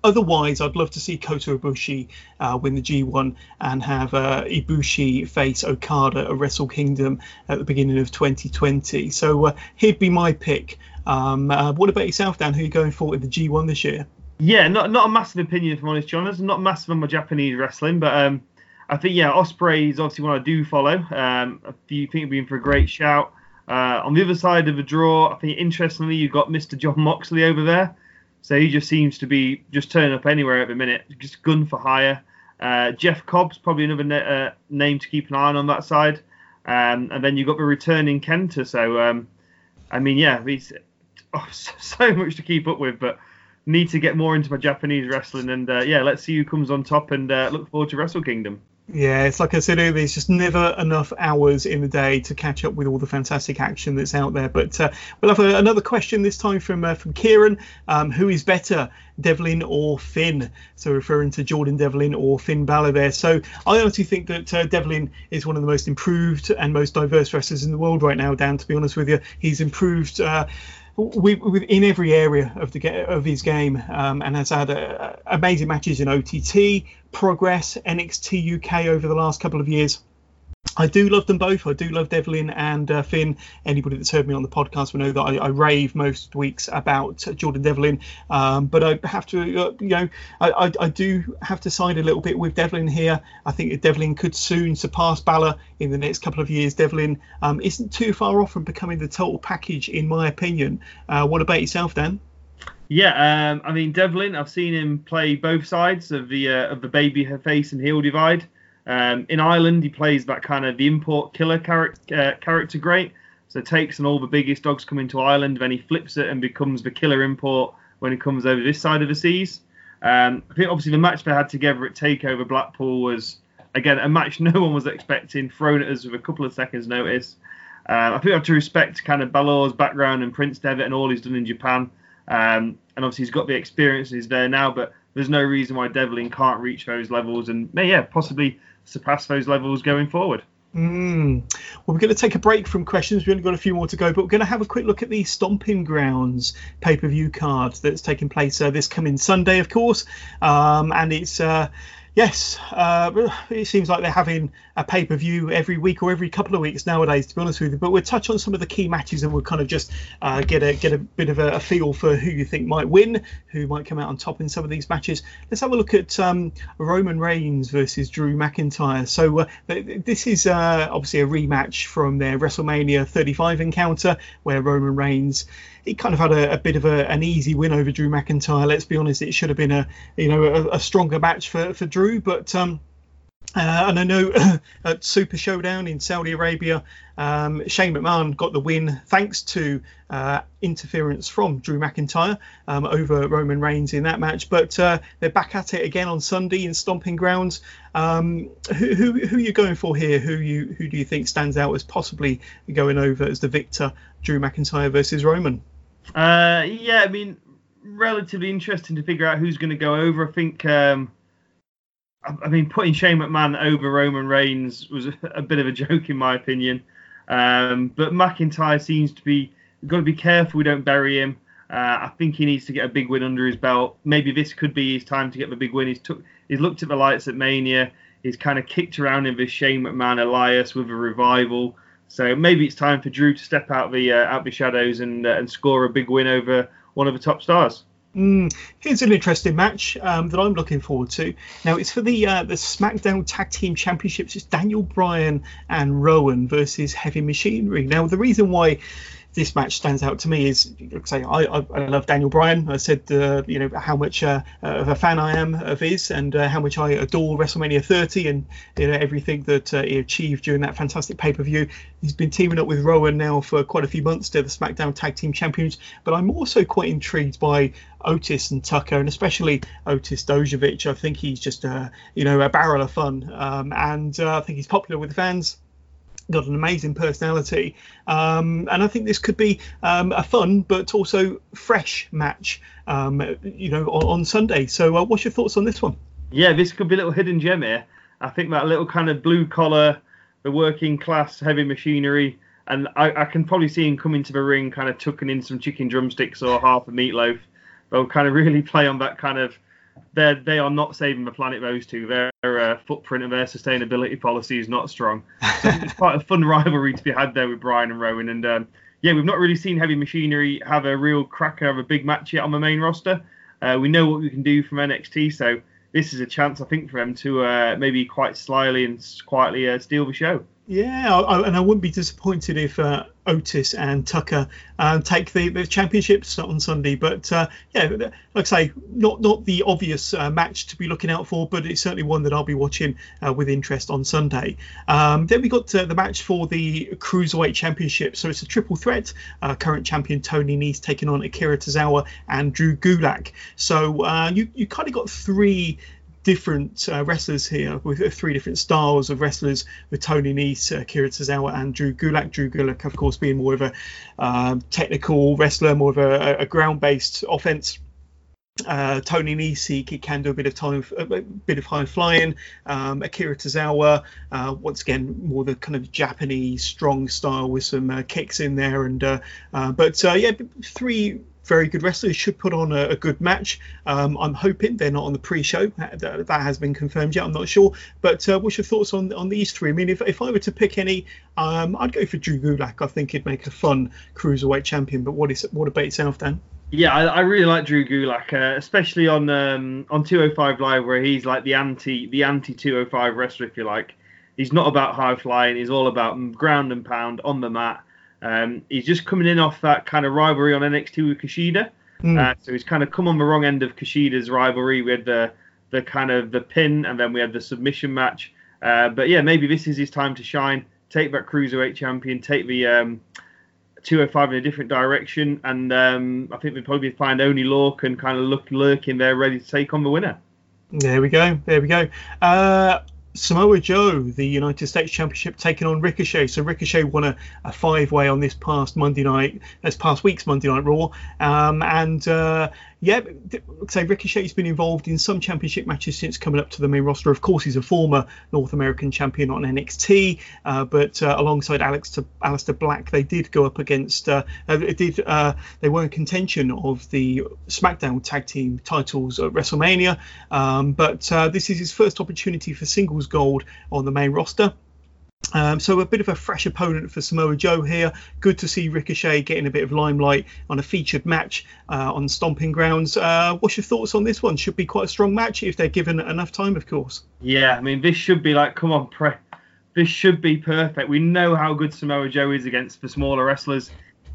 otherwise, I'd love to see Kota Ibushi uh, win the G1 and have uh, Ibushi face Okada at Wrestle Kingdom at the beginning of 2020. So uh, he'd be my pick. Um, uh, what about yourself, Dan? Who are you going for in the G1 this year? Yeah, not not a massive opinion, if I'm honest, John. I'm not massive on my Japanese wrestling, but um, I think yeah, Ospreay is obviously one I do follow. Um, I think it'd be in for a great shout. Uh, on the other side of the draw, I think interestingly you've got Mr. John Moxley over there. So he just seems to be just turning up anywhere at the minute, just gun for hire. Uh, Jeff Cobb's probably another uh, name to keep an eye on on that side. Um, and then you've got the returning Kenta. So, um, I mean, yeah, he's so much to keep up with, but need to get more into my Japanese wrestling. And uh, yeah, let's see who comes on top and uh, look forward to Wrestle Kingdom. Yeah, it's like I said earlier, there's just never enough hours in the day to catch up with all the fantastic action that's out there. But uh, we'll have a, another question this time from uh, from Kieran. Um, who is better, Devlin or Finn? So referring to Jordan Devlin or Finn Balor there. So I honestly think that uh, Devlin is one of the most improved and most diverse wrestlers in the world right now. Dan, to be honest with you, he's improved uh, in every area of the of his game, um, and has had uh, amazing matches in OTT, Progress, NXT UK over the last couple of years. I do love them both. I do love Devlin and uh, Finn. Anybody that's heard me on the podcast will know that I, I rave most weeks about Jordan Devlin. Um, but I have to, uh, you know, I, I, I, do have to side a little bit with Devlin here. I think Devlin could soon surpass Balor in the next couple of years. Devlin um, isn't too far off from becoming the total package, in my opinion. Uh, what about yourself, Dan? Yeah, um, I mean Devlin. I've seen him play both sides of the uh, of the baby face and heel divide. Um, in Ireland, he plays that kind of the import killer character, uh, character great. So takes and all the biggest dogs come into Ireland, then he flips it and becomes the killer import when he comes over this side of the seas. Um, I think obviously the match they had together at Takeover Blackpool was again a match no one was expecting, thrown at us with a couple of seconds notice. Uh, I think I have to respect kind of Balor's background and Prince Devitt and all he's done in Japan. Um, and obviously he's got the experience, he's there now, but there's no reason why Devlin can't reach those levels and yeah, possibly surpass those levels going forward. Mm. Well, we're going to take a break from questions. We've only got a few more to go, but we're going to have a quick look at the Stomping Grounds pay per view card that's taking place uh, this coming Sunday, of course. Um, and it's. Uh, yes, uh, it seems like they're having a pay per view every week or every couple of weeks nowadays, to be honest with you. But we'll touch on some of the key matches and we'll kind of just uh, get a get a bit of a, a, feel for who you think might win, who might come out on top in some of these matches. Let's have a look at um, Roman Reigns versus Drew McIntyre. So uh, this is uh, obviously a rematch from their WrestleMania 35 encounter where Roman Reigns he kind of had a, a bit of a, an easy win over Drew McIntyre. Let's be honest, it should have been a you know a, a stronger match for for Drew, but um, uh, and I know at Super Showdown in Saudi Arabia, um, Shane McMahon got the win thanks to uh, interference from Drew McIntyre um, over Roman Reigns in that match. But uh, they're back at it again on Sunday in Stomping Grounds. Um, who, who, who are you going for here? Who you who do you think stands out as possibly going over as the victor? Drew McIntyre versus Roman. Uh, yeah, I mean, relatively interesting to figure out who's going to go over. I think. Um I mean, putting Shane McMahon over Roman Reigns was a, a bit of a joke in my opinion. Um, but McIntyre seems to be got to be careful we don't bury him. Uh, I think he needs to get a big win under his belt. Maybe this could be his time to get the big win. He's took, he's looked at the lights at Mania. He's kind of kicked around in this Shane McMahon Elias with a revival. So maybe it's time for Drew to step out the uh, out the shadows and uh, and score a big win over one of the top stars. Mm, here's an interesting match um, that I'm looking forward to. Now it's for the uh, the SmackDown Tag Team Championships. It's Daniel Bryan and Rowan versus Heavy Machinery. Now the reason why this match stands out to me is, say, I, I, love Daniel Bryan. I said, uh, you know, how much uh, of a fan I am of his, and uh, how much I adore WrestleMania 30 and you know everything that uh, he achieved during that fantastic pay per view. He's been teaming up with Rowan now for quite a few months. They're the SmackDown Tag Team Champions, but I'm also quite intrigued by Otis and Tucker, and especially Otis Dozovic. I think he's just, uh, you know, a barrel of fun, um, and uh, I think he's popular with the fans got an amazing personality, um, and I think this could be um, a fun but also fresh match, um, you know, on, on Sunday. So, uh, what's your thoughts on this one? Yeah, this could be a little hidden gem here. I think that little kind of blue collar, the working class heavy machinery, and I, I can probably see him coming to the ring, kind of tucking in some chicken drumsticks or half a meatloaf. They'll kind of really play on that kind of they they are not saving the planet. Those two, their uh, footprint and their sustainability policy is not strong. So it's quite a fun rivalry to be had there with Brian and Rowan. And um, yeah, we've not really seen Heavy Machinery have a real cracker of a big match yet on the main roster. Uh, we know what we can do from NXT, so this is a chance I think for them to uh, maybe quite slyly and quietly uh, steal the show. Yeah, I, and I wouldn't be disappointed if uh, Otis and Tucker uh, take the, the championships on Sunday. But uh, yeah, like I say, not not the obvious uh, match to be looking out for, but it's certainly one that I'll be watching uh, with interest on Sunday. Um, then we got uh, the match for the Cruiserweight Championship. So it's a triple threat. current champion Tony Nese taking on Akira Tozawa and Drew Gulak. So you, you kind of got three different uh, wrestlers here with uh, three different styles of wrestlers with Tony Nese, uh, Kira Tozawa, and Drew Gulak. Drew Gulak, of course, being more of a um, technical wrestler, more of a, a ground-based offense. Uh, Tony he can do a bit of time, a bit of high flying. Um, Akira Tozawa, uh, once again, more the kind of Japanese strong style with some uh, kicks in there. And uh, uh, but uh, yeah, three very good wrestlers should put on a, a good match. Um, I'm hoping they're not on the pre-show. That, that, has been confirmed yet. I'm not sure. But uh, what's your thoughts on on these three? I mean, if, if I were to pick any, um, I'd go for Drew Gulak. I think he'd make a fun cruiserweight champion. But what is what about yourself, Dan? Yeah, I, I really like Drew Gulak, uh, especially on um, on 205 Live, where he's like the anti the anti 205 wrestler, if you like. He's not about high flying. He's all about ground and pound on the mat um, he's just coming in off that kind of rivalry on NXT with Kushida. Mm. Uh, so he's kind of come on the wrong end of Kushida's rivalry with the the kind of the pin, and then we had the submission match. Uh, but yeah, maybe this is his time to shine. Take that cruiserweight champion, take the um, 205 in a different direction, and um, I think we'd probably find Oney Lorcan kind of look lurking there, ready to take on the winner. There we go. There we go. Uh, Samoa Joe, the United States Championship, taking on Ricochet. So Ricochet won a, a five-way on this past Monday night, this past week's Monday Night Raw, um, and uh, yeah, say Ricochet's been involved in some championship matches since coming up to the main roster. Of course, he's a former North American champion on NXT, uh, but uh, alongside Alex to Aleister Black, they did go up against. Uh, uh did uh, they were in contention of the SmackDown Tag Team titles at WrestleMania, um, but uh, this is his first opportunity for singles gold on the main roster. Um, so a bit of a fresh opponent for Samoa Joe here. Good to see Ricochet getting a bit of limelight on a featured match uh, on Stomping Grounds. Uh, what's your thoughts on this one? Should be quite a strong match if they're given enough time, of course. Yeah, I mean this should be like, come on, pre- this should be perfect. We know how good Samoa Joe is against the smaller wrestlers.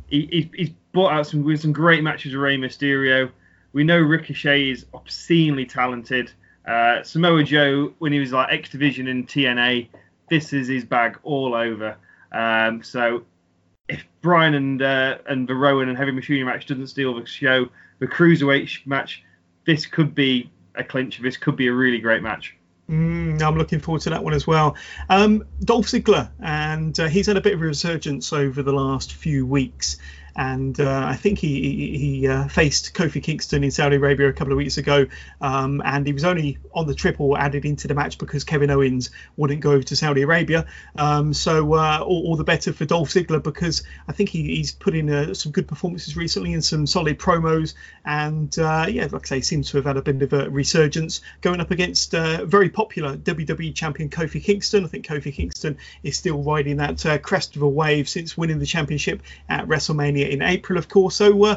He, he, he's brought out some with some great matches with Rey Mysterio. We know Ricochet is obscenely talented. Uh, Samoa Joe, when he was like X Division in TNA this is his bag all over. Um, so if Brian and uh, and the Rowan and Heavy Machinery match doesn't steal the show, the cruiserweight match, this could be a clincher. This could be a really great match. Mm, I'm looking forward to that one as well. Um, Dolph Ziggler, and uh, he's had a bit of a resurgence over the last few weeks. And uh, I think he he, he uh, faced Kofi Kingston in Saudi Arabia a couple of weeks ago, um, and he was only on the triple added into the match because Kevin Owens wouldn't go to Saudi Arabia. Um, so uh, all, all, the better for Dolph Ziggler because I think he, he's put in uh, some good performances recently and some solid promos, and uh, yeah, like I say, seems to have had a bit of a resurgence going up against very popular WWE champion Kofi Kingston. I think Kofi Kingston is still riding that uh, crest of a wave since winning the championship at WrestleMania in April, of course. So, uh,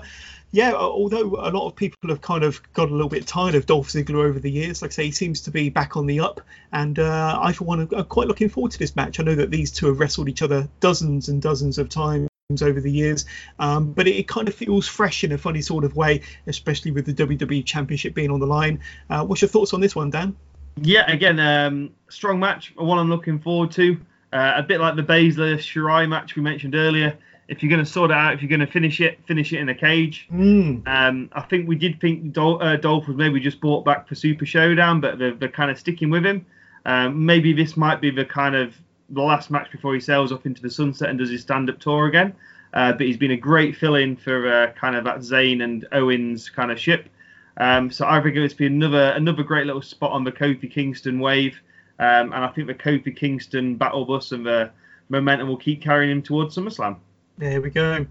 yeah, although a lot of people have kind of got a little bit tired of Dolph Ziggler over the years, like I say, he seems to be back on the up. And uh, I, for one, am quite looking forward to this match. I know that these two have wrestled each other dozens and dozens of times over the years, um, but it, it, kind of feels fresh in a funny sort of way, especially with the WWE Championship being on the line. Uh, what's your thoughts on this one, Dan? Yeah, again, um, strong match, one I'm looking forward to. Uh, a bit like the Baszler Shirai match we mentioned earlier. If you're going to sort it out, if you're going to finish it, finish it in a cage. Mm. Um, I think we did think Dol- uh, Dolph was maybe just brought back for Super Showdown, but they're, they're kind of sticking with him. Um, maybe this might be the kind of the last match before he sails off into the sunset and does his stand-up tour again. Uh, but he's been a great fill-in for uh, kind of that Zayn and Owens kind of ship. Um, so I think it's be another another great little spot on the Kofi Kingston wave. Um, and I think the Kofi Kingston battle bus and the momentum will keep carrying him towards SummerSlam. There we go.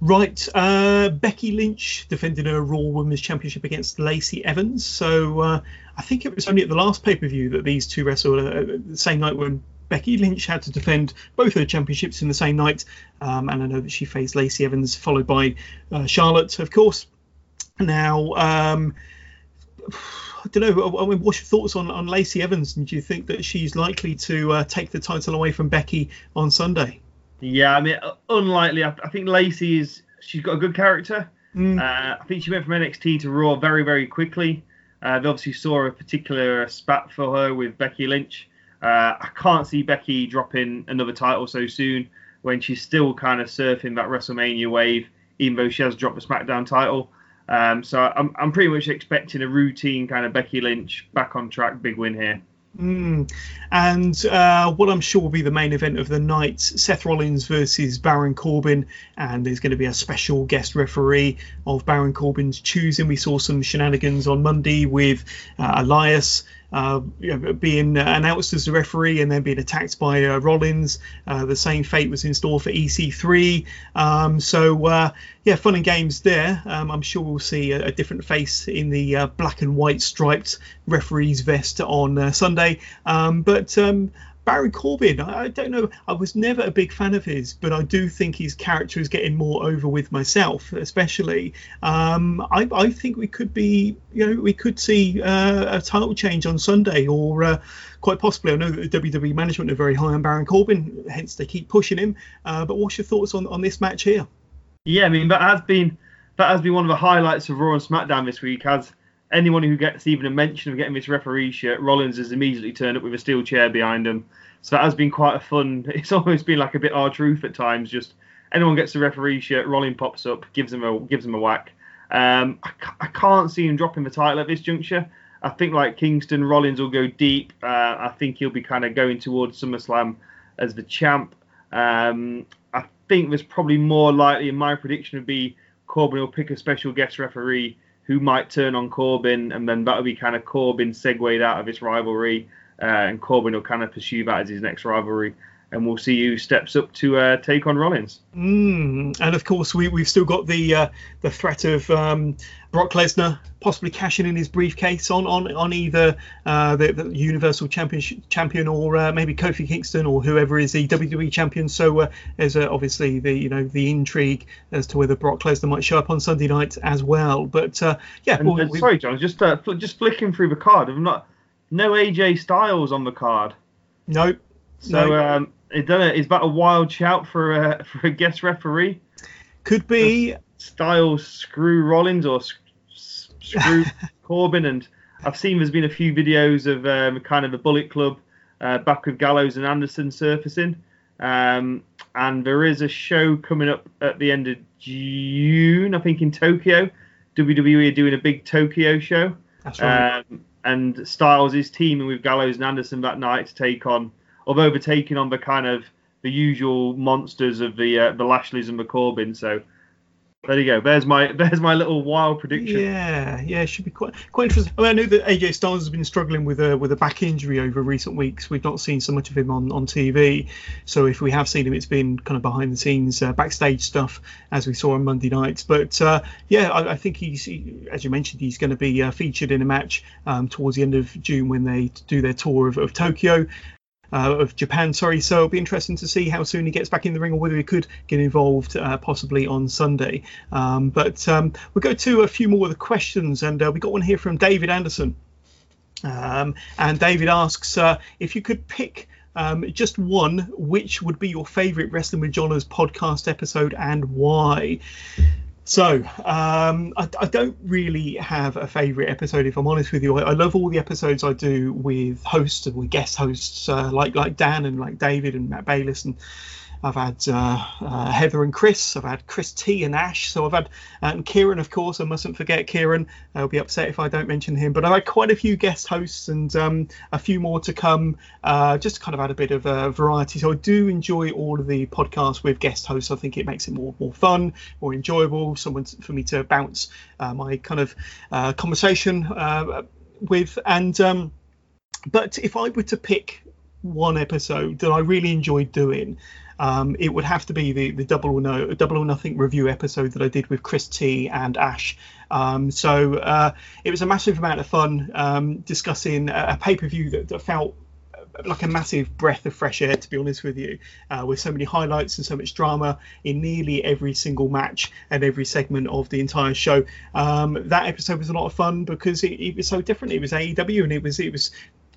Right, uh, Becky Lynch defending her Raw Women's Championship against Lacey Evans. So uh, I think it was only at the last pay per view that these two wrestled uh, the same night when Becky Lynch had to defend both her championships in the same night. Um, and I know that she faced Lacey Evans, followed by uh, Charlotte, of course. Now, um, I don't know. I mean, what's your thoughts on, on Lacey Evans? And do you think that she's likely to uh, take the title away from Becky on Sunday? Yeah, I mean, uh, unlikely. I, I think Lacey is. She's got a good character. Mm. Uh, I think she went from NXT to Raw very, very quickly. Uh, they obviously saw a particular spat for her with Becky Lynch. Uh, I can't see Becky dropping another title so soon when she's still kind of surfing that WrestleMania wave, even though she has dropped the SmackDown title. Um, so I'm, I'm pretty much expecting a routine kind of Becky Lynch back on track, big win here. Mm. And uh, what I'm sure will be the main event of the night Seth Rollins versus Baron Corbin. And there's going to be a special guest referee of Baron Corbin's choosing. We saw some shenanigans on Monday with uh, Elias uh, being announced as the referee and then being attacked by uh, Rollins. Uh, the same fate was in store for EC3. Um, so, uh, yeah, fun and games there. Um, I'm sure we'll see a, a different face in the uh, black and white striped referee's vest on Sunday. Um, but Baron Corbin, I, don't know. I was never a big fan of his, but I do think his character is getting more over with myself, especially. Um, I, I, think we could be, you know, we could see uh, a title change on Sunday, or uh, quite possibly. I know that the WWE management are very high on Baron Corbin, hence they keep pushing him. Uh, but what's your thoughts on, on this match here? Yeah, I mean that has been that has been one of the highlights of Raw and SmackDown this week. Has anyone who gets even a mention of getting this referee shirt, Rollins has immediately turned up with a steel chair behind him. So that has been quite a fun. It's almost been like a bit R-Truth at times. Just anyone gets a referee shirt, Rollins pops up, gives him a gives him a whack. Um, I, I, can't see him dropping the title at this juncture. I think like Kingston, Rollins will go deep. Uh, I think he'll be kind of going towards SummerSlam as the champ. Um, I think there's probably more likely, in my prediction, would be Corbin will pick a special guest referee who might turn on Corbin, and then that'll be kind of Corbin segued out of his rivalry, uh, and Corbin will kind of pursue that as his next rivalry and we'll see who steps up to uh, take on Rollins. Mm, and of course, we, we've still got the uh, the threat of um, Brock Lesnar possibly cashing in his briefcase on on on either uh, the, the, Universal Championship champion or uh, maybe Kofi Kingston or whoever is the WWE champion. So uh, there's uh, obviously the you know the intrigue as to whether Brock Lesnar might show up on Sunday night as well. But yeah, and, well, we, sorry, John, just fl- just flicking through the card. I'm not no AJ Styles on the card. Nope. So no. um, is that a wild shout for a for a guest referee? Could be. Styles screw Rollins or screw Corbin, and I've seen there's been a few videos of um, kind of the Bullet Club uh, back with Gallows and Anderson surfacing. Um, and there is a show coming up at the end of June, I think, in Tokyo. WWE are doing a big Tokyo show. That's right. Um, and Styles is teaming with Gallows and Anderson that night to take on of overtaking on the kind of the usual monsters of the uh, the Lashleys and the Corbin. So there you go. There's my there's my little wild prediction. Yeah, yeah, it should be quite quite interesting. I, mean, I know that AJ Styles has been struggling with a with a back injury over recent weeks. We've not seen so much of him on, on TV. So if we have seen him, it's been kind of behind the scenes uh, backstage stuff as we saw on Monday nights. But uh, yeah, I, I, think he's he, as you mentioned, he's going to be uh, featured in a match um, towards the end of June when they do their tour of, of Tokyo uh, of Japan. Sorry, so it'll be interesting to see how soon he gets back in the ring or whether he could get involved uh, possibly on Sunday. Um, but um, we'll go to a few more of the questions, and uh, we got one here from David Anderson. Um, and David asks uh, if you could pick um, just one, which would be your favourite Wrestling with Johners podcast episode and why? So um, I, I, don't really have a favourite episode, if I'm honest with you. I, I, love all the episodes I do with hosts and with guest hosts uh, like like Dan and like David and Matt Bayliss and I've had uh, uh, Heather and Chris. I've had Chris T and Ash. So I've had Kieran, of course. I mustn't forget Kieran. I'll be upset if I don't mention him. But I've had quite a few guest hosts and um, a few more to come. Uh, just kind of add a bit of uh, variety. So I do enjoy all of the podcasts with guest hosts. I think it makes it more more fun, more enjoyable. Someone for me to bounce uh, my kind of uh, conversation with and. Um, but if I were to pick one episode that I really enjoyed doing, um, it would have to be the, the double or no double or nothing review episode that I did with Chris T and Ash. Um, so uh, it was a massive amount of fun um, discussing a, a pay per view that, that, felt like a massive breath of fresh air, to be honest with you, uh, with so many highlights and so much drama in nearly every single match and every segment of the entire show. Um, that episode was a lot of fun because it, it, was so different. It was AEW and it was it was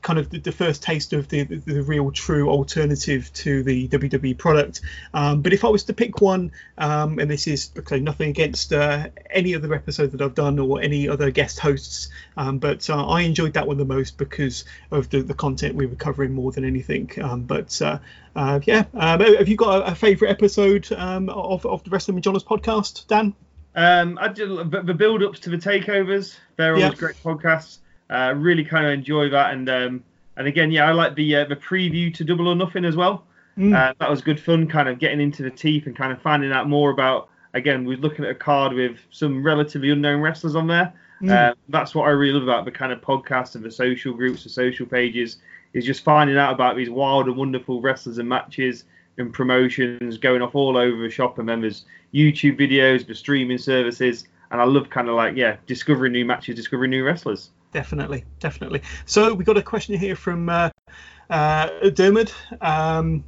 kind of the, the first taste of the, the, the, real true alternative to the WWE product. Um, but if I was to pick one, um, and this is okay, nothing against uh, any other episode that I've done or any other guest hosts, um, but uh, I enjoyed that one the most because of the, the content we were covering more than anything. Um, but uh, uh yeah, um, have you got a, a favourite episode um, of, of the Wrestling with John's podcast, Dan? Um, I did the build-ups to the takeovers. They're always yeah. great podcasts. Uh, really kind of enjoy that, and um, and again, yeah, I like the uh, the preview to Double or Nothing as well. Mm. Uh, that was good fun, kind of getting into the teeth and kind of finding out more about. Again, we're looking at a card with some relatively unknown wrestlers on there. Mm. Uh, that's what I really love about the kind of podcast and the social groups, the social pages, is just finding out about these wild and wonderful wrestlers and matches and promotions going off all over the shop. And then there's YouTube videos, the streaming services, and I love kind of like yeah, discovering new matches, discovering new wrestlers definitely, definitely. So we got a question here from uh, uh, Dermot. Um,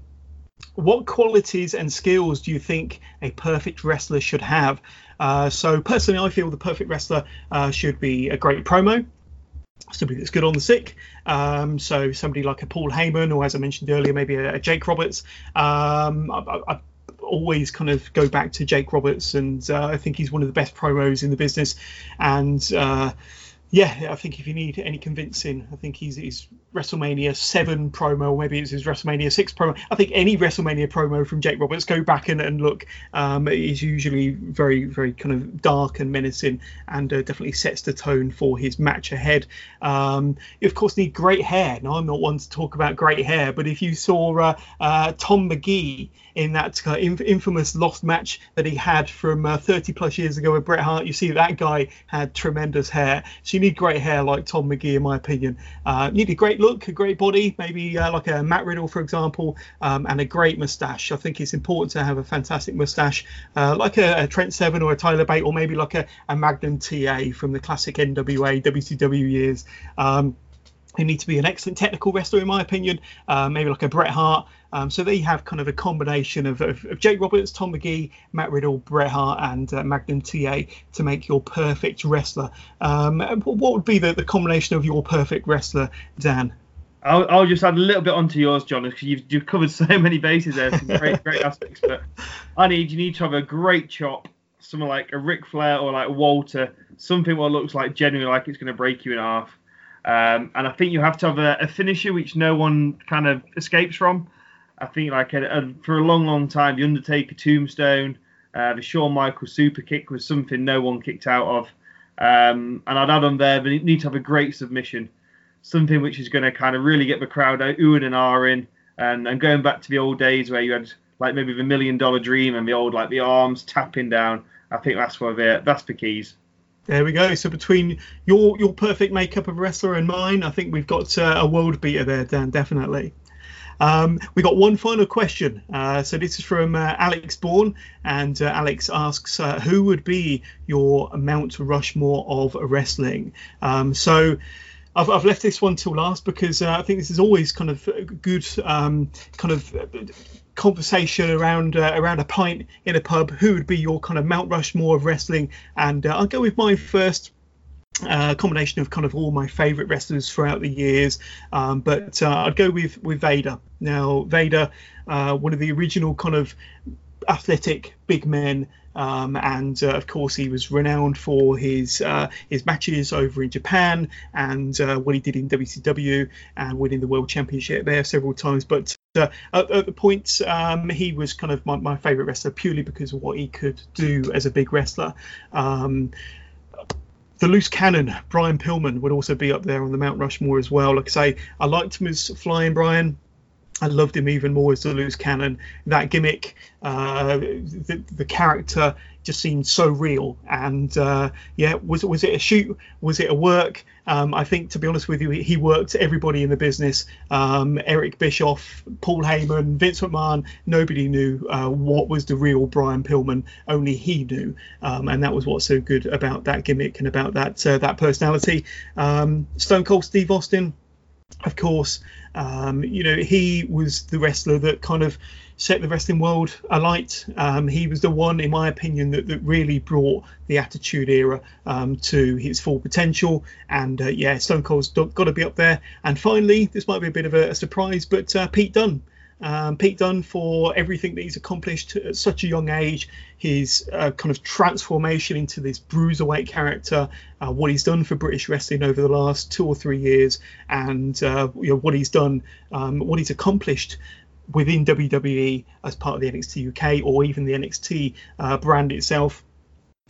what qualities and skills do you think a perfect wrestler should have? Uh, so personally, I feel the perfect wrestler uh, should be a great promo, somebody that's good on the sick. Um, so somebody like a Paul Heyman, or as I mentioned earlier, maybe a, a Jake Roberts. Um, I, I, always kind of go back to Jake Roberts, and uh, I think he's one of the best promos in the business. And uh, yeah, I think if you need any convincing, I think he's, he's WrestleMania 7 promo, or maybe it's his WrestleMania 6 promo. I think any WrestleMania promo from Jake Roberts, go back and, and look, um, is usually very, very kind of dark and menacing and uh, definitely sets the tone for his match ahead. Um, you, of course, need great hair. Now, I'm not one to talk about great hair, but if you saw uh, uh, Tom Magee in that uh, infamous lost match that he had from uh, 30 plus years ago with Bret Hart, you see that guy had tremendous hair. So you need great hair like Tom Magee, in my opinion. Uh, you need a great look, a great body, maybe uh, like a Matt Riddle, for example, um, and a great moustache. I think it's important to have a fantastic moustache, uh, like a, a, Trent Seven or a Tyler Bate, or maybe like a, a Magnum TA from the classic NWA, WCW years. Um, who need to be an excellent technical wrestler, in my opinion, uh, maybe like a Bret Hart. Um, so they have kind of a combination of, of, of, Jake Roberts, Tom Magee, Matt Riddle, Bret Hart, and uh, Magnum TA to make your perfect wrestler. Um, what would be the, the combination of your perfect wrestler, Dan? I'll, I'll, just add a little bit onto yours, John, because you've, you've covered so many bases there, some great, great aspects. But I need you need to have a great chop, someone like a Ric Flair or like Walter, something what looks like genuinely like it's going to break you in half. Um, and I think you have to have a, a, finisher which no one kind of escapes from. I think like a, a, for a long, long time, the Undertaker Tombstone, uh, the Shawn Michaels super kick was something no one kicked out of. Um, and I'd add on there, but you need to have a great submission, something which is going to kind of really get the crowd out, oohing and ahhing, and, and going back to the old days where you had like maybe the Million Dollar Dream and the old like the arms tapping down. I think that's what that's the keys. There we go. So between your your perfect makeup of wrestler and mine, I think we've got uh, a world beater there, Dan. Definitely. Um, we got one final question. Uh, so this is from uh, Alex Bourne, and uh, Alex asks, uh, "Who would be your Mount Rushmore of wrestling?" Um, so. I've, left this one till last because uh, I think this is always kind of good um, kind of conversation around uh, around a pint in a pub. Who would be your kind of Mount Rushmore of wrestling? And uh, I'll go with mine first uh, combination of kind of all my favorite wrestlers throughout the years. Um, but uh, I'd go with with Vader. Now Vader, uh, one of the original kind of athletic big men. Um, and uh, of course, he was renowned for his uh, his matches over in Japan and uh, what he did in WCW and winning the World Championship there several times. But at, at, the point, um, he was kind of my, my favorite wrestler purely because of what he could do as a big wrestler. Um, the loose cannon, Brian Pillman, would also be up there on the Mount Rushmore as well. Like I say, I liked him as Flying Brian. I loved him even more as the loose cannon. That gimmick, uh, the, the character just seemed so real. And uh, yeah, was was it a shoot? Was it a work? Um, I think, to be honest with you, he worked everybody in the business. Um, Eric Bischoff, Paul Heyman, Vince McMahon. Nobody knew uh, what was the real Brian Pillman. Only he knew, um, and that was what's so good about that gimmick and about that uh, that personality. Um, Stone Cold Steve Austin, of course. Um, you know, he was the wrestler that kind of set the wrestling world alight. Um, he was the one, in my opinion, that, that really brought the Attitude Era um, to his full potential. And uh, yeah, Stone Cold's got to be up there. And finally, this might be a bit of a, a surprise, but uh, Pete Dunne. Um, Pete Dunne for everything that he's accomplished at such a young age, his uh, kind of transformation into this bruiserweight character, uh, what he's done for British wrestling over the last two or three years, and uh, you know, what he's done, um, what he's accomplished within WWE as part of the NXT UK or even the NXT uh, brand itself.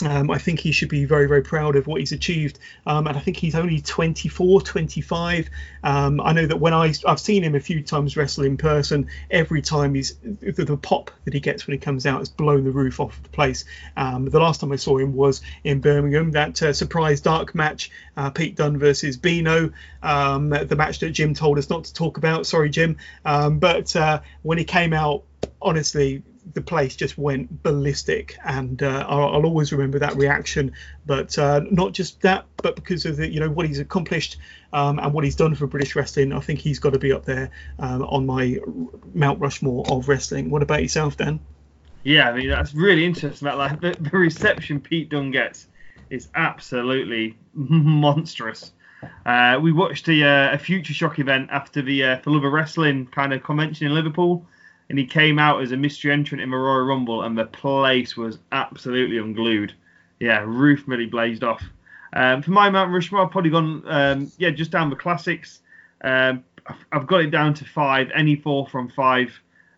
Um, I think he should be very, very proud of what he's achieved. Um, and I think he's only 24, 25. Um, I know that when I, I've seen him a few times wrestle in person, every time he's the, the pop that he gets when he comes out has blown the roof off the place. Um, the last time I saw him was in Birmingham, that uh, surprise dark match, uh, Pete Dunne versus Bino, um, the match that Jim told us not to talk about. Sorry, Jim. Um, but uh, when he came out, honestly, the place just went ballistic, and uh, I'll, I'll, always remember that reaction. But uh, not just that, but because of the you know what he's accomplished um, and what he's done for British wrestling, I think he's got to be up there um, on my Mount Rushmore of wrestling. What about yourself, Dan? Yeah, I mean that's really interesting. About like the, the reception Pete Dunne gets is absolutely monstrous. Uh, we watched a, uh, a Future Shock event after the uh, the Love of Wrestling kind of convention in Liverpool and he came out as a mystery entrant in the Royal Rumble, and the place was absolutely unglued. Yeah, roof really blazed off. Um, for my Mount Rushmore, I've probably gone, um, yeah, just down the classics. Um, I've got it down to five, any four from five.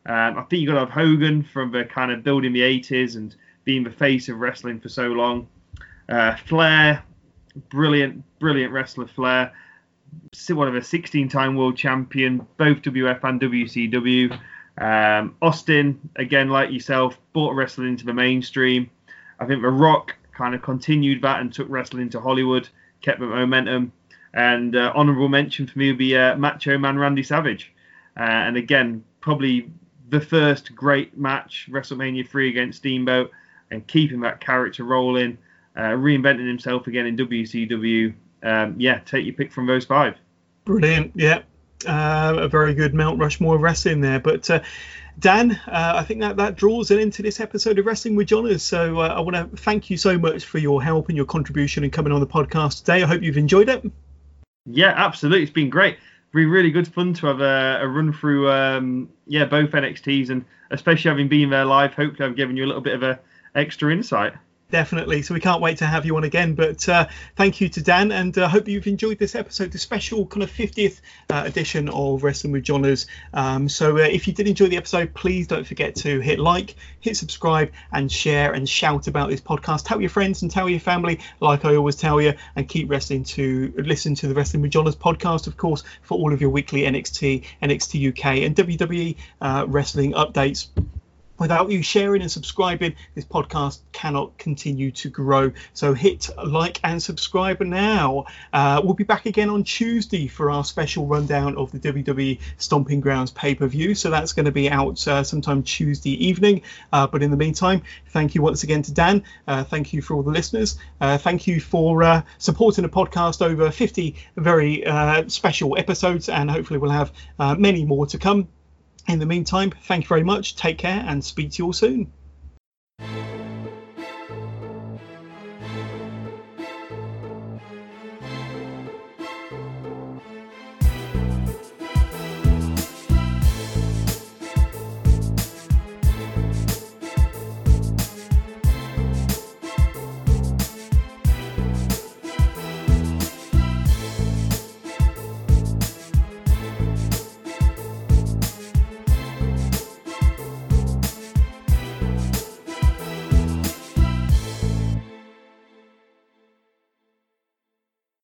Um, I think you've got to have Hogan from the kind of building the 80s and being the face of wrestling for so long. Uh, Flair, brilliant, brilliant wrestler Flair. One of a 16 time world champion, both WF and WCW. Um, Austin, again, like yourself, brought wrestling into the mainstream. I think The Rock kind of continued that and took wrestling to Hollywood, kept the momentum. And uh, honorable mention for me would be uh, Macho Man Randy Savage. Uh, and again, probably the first great match, WrestleMania 3 against Steamboat, and keeping that character rolling, uh, reinventing himself again in WCW. Um, yeah, take your pick from those five. Brilliant. Yeah, uh, a very good Mount Rushmore wrestling there. But uh, Dan, uh, I think that that draws it into this episode of Wrestling with Johners. So uh, I want to thank you so much for your help and your contribution and coming on the podcast today. I hope you've enjoyed it. Yeah, absolutely. It's been great. Been really good fun to have a, a run through, um, yeah, both NXTs and especially having been there live. Hopefully, I've given you a little bit of a extra insight. Definitely. So we can't wait to have you on again. But uh, thank you to Dan, and I uh, hope you've enjoyed this episode, the special kind of 50th uh, edition of Wrestling with Johners. Um, so uh, if you did enjoy the episode, please don't forget to hit like, hit subscribe, and share and shout about this podcast. Tell your friends and tell your family, like I always tell you, and keep wrestling to listen to the Wrestling with Johners podcast, of course, for all of your weekly NXT, NXT UK, and WWE uh, wrestling updates. Without you sharing and subscribing, this podcast cannot continue to grow. So hit like and subscribe now. Uh, we'll be back again on Tuesday for our special rundown of the WWE Stomping Grounds pay per view. So that's going to be out uh, sometime Tuesday evening. Uh, but in the meantime, thank you once again to Dan. Uh, thank you for all the listeners. Uh, thank you for uh, supporting the podcast over 50 very special episodes, and hopefully we'll have many more to come. In the meantime, thank you very much, take care, and speak to you all soon.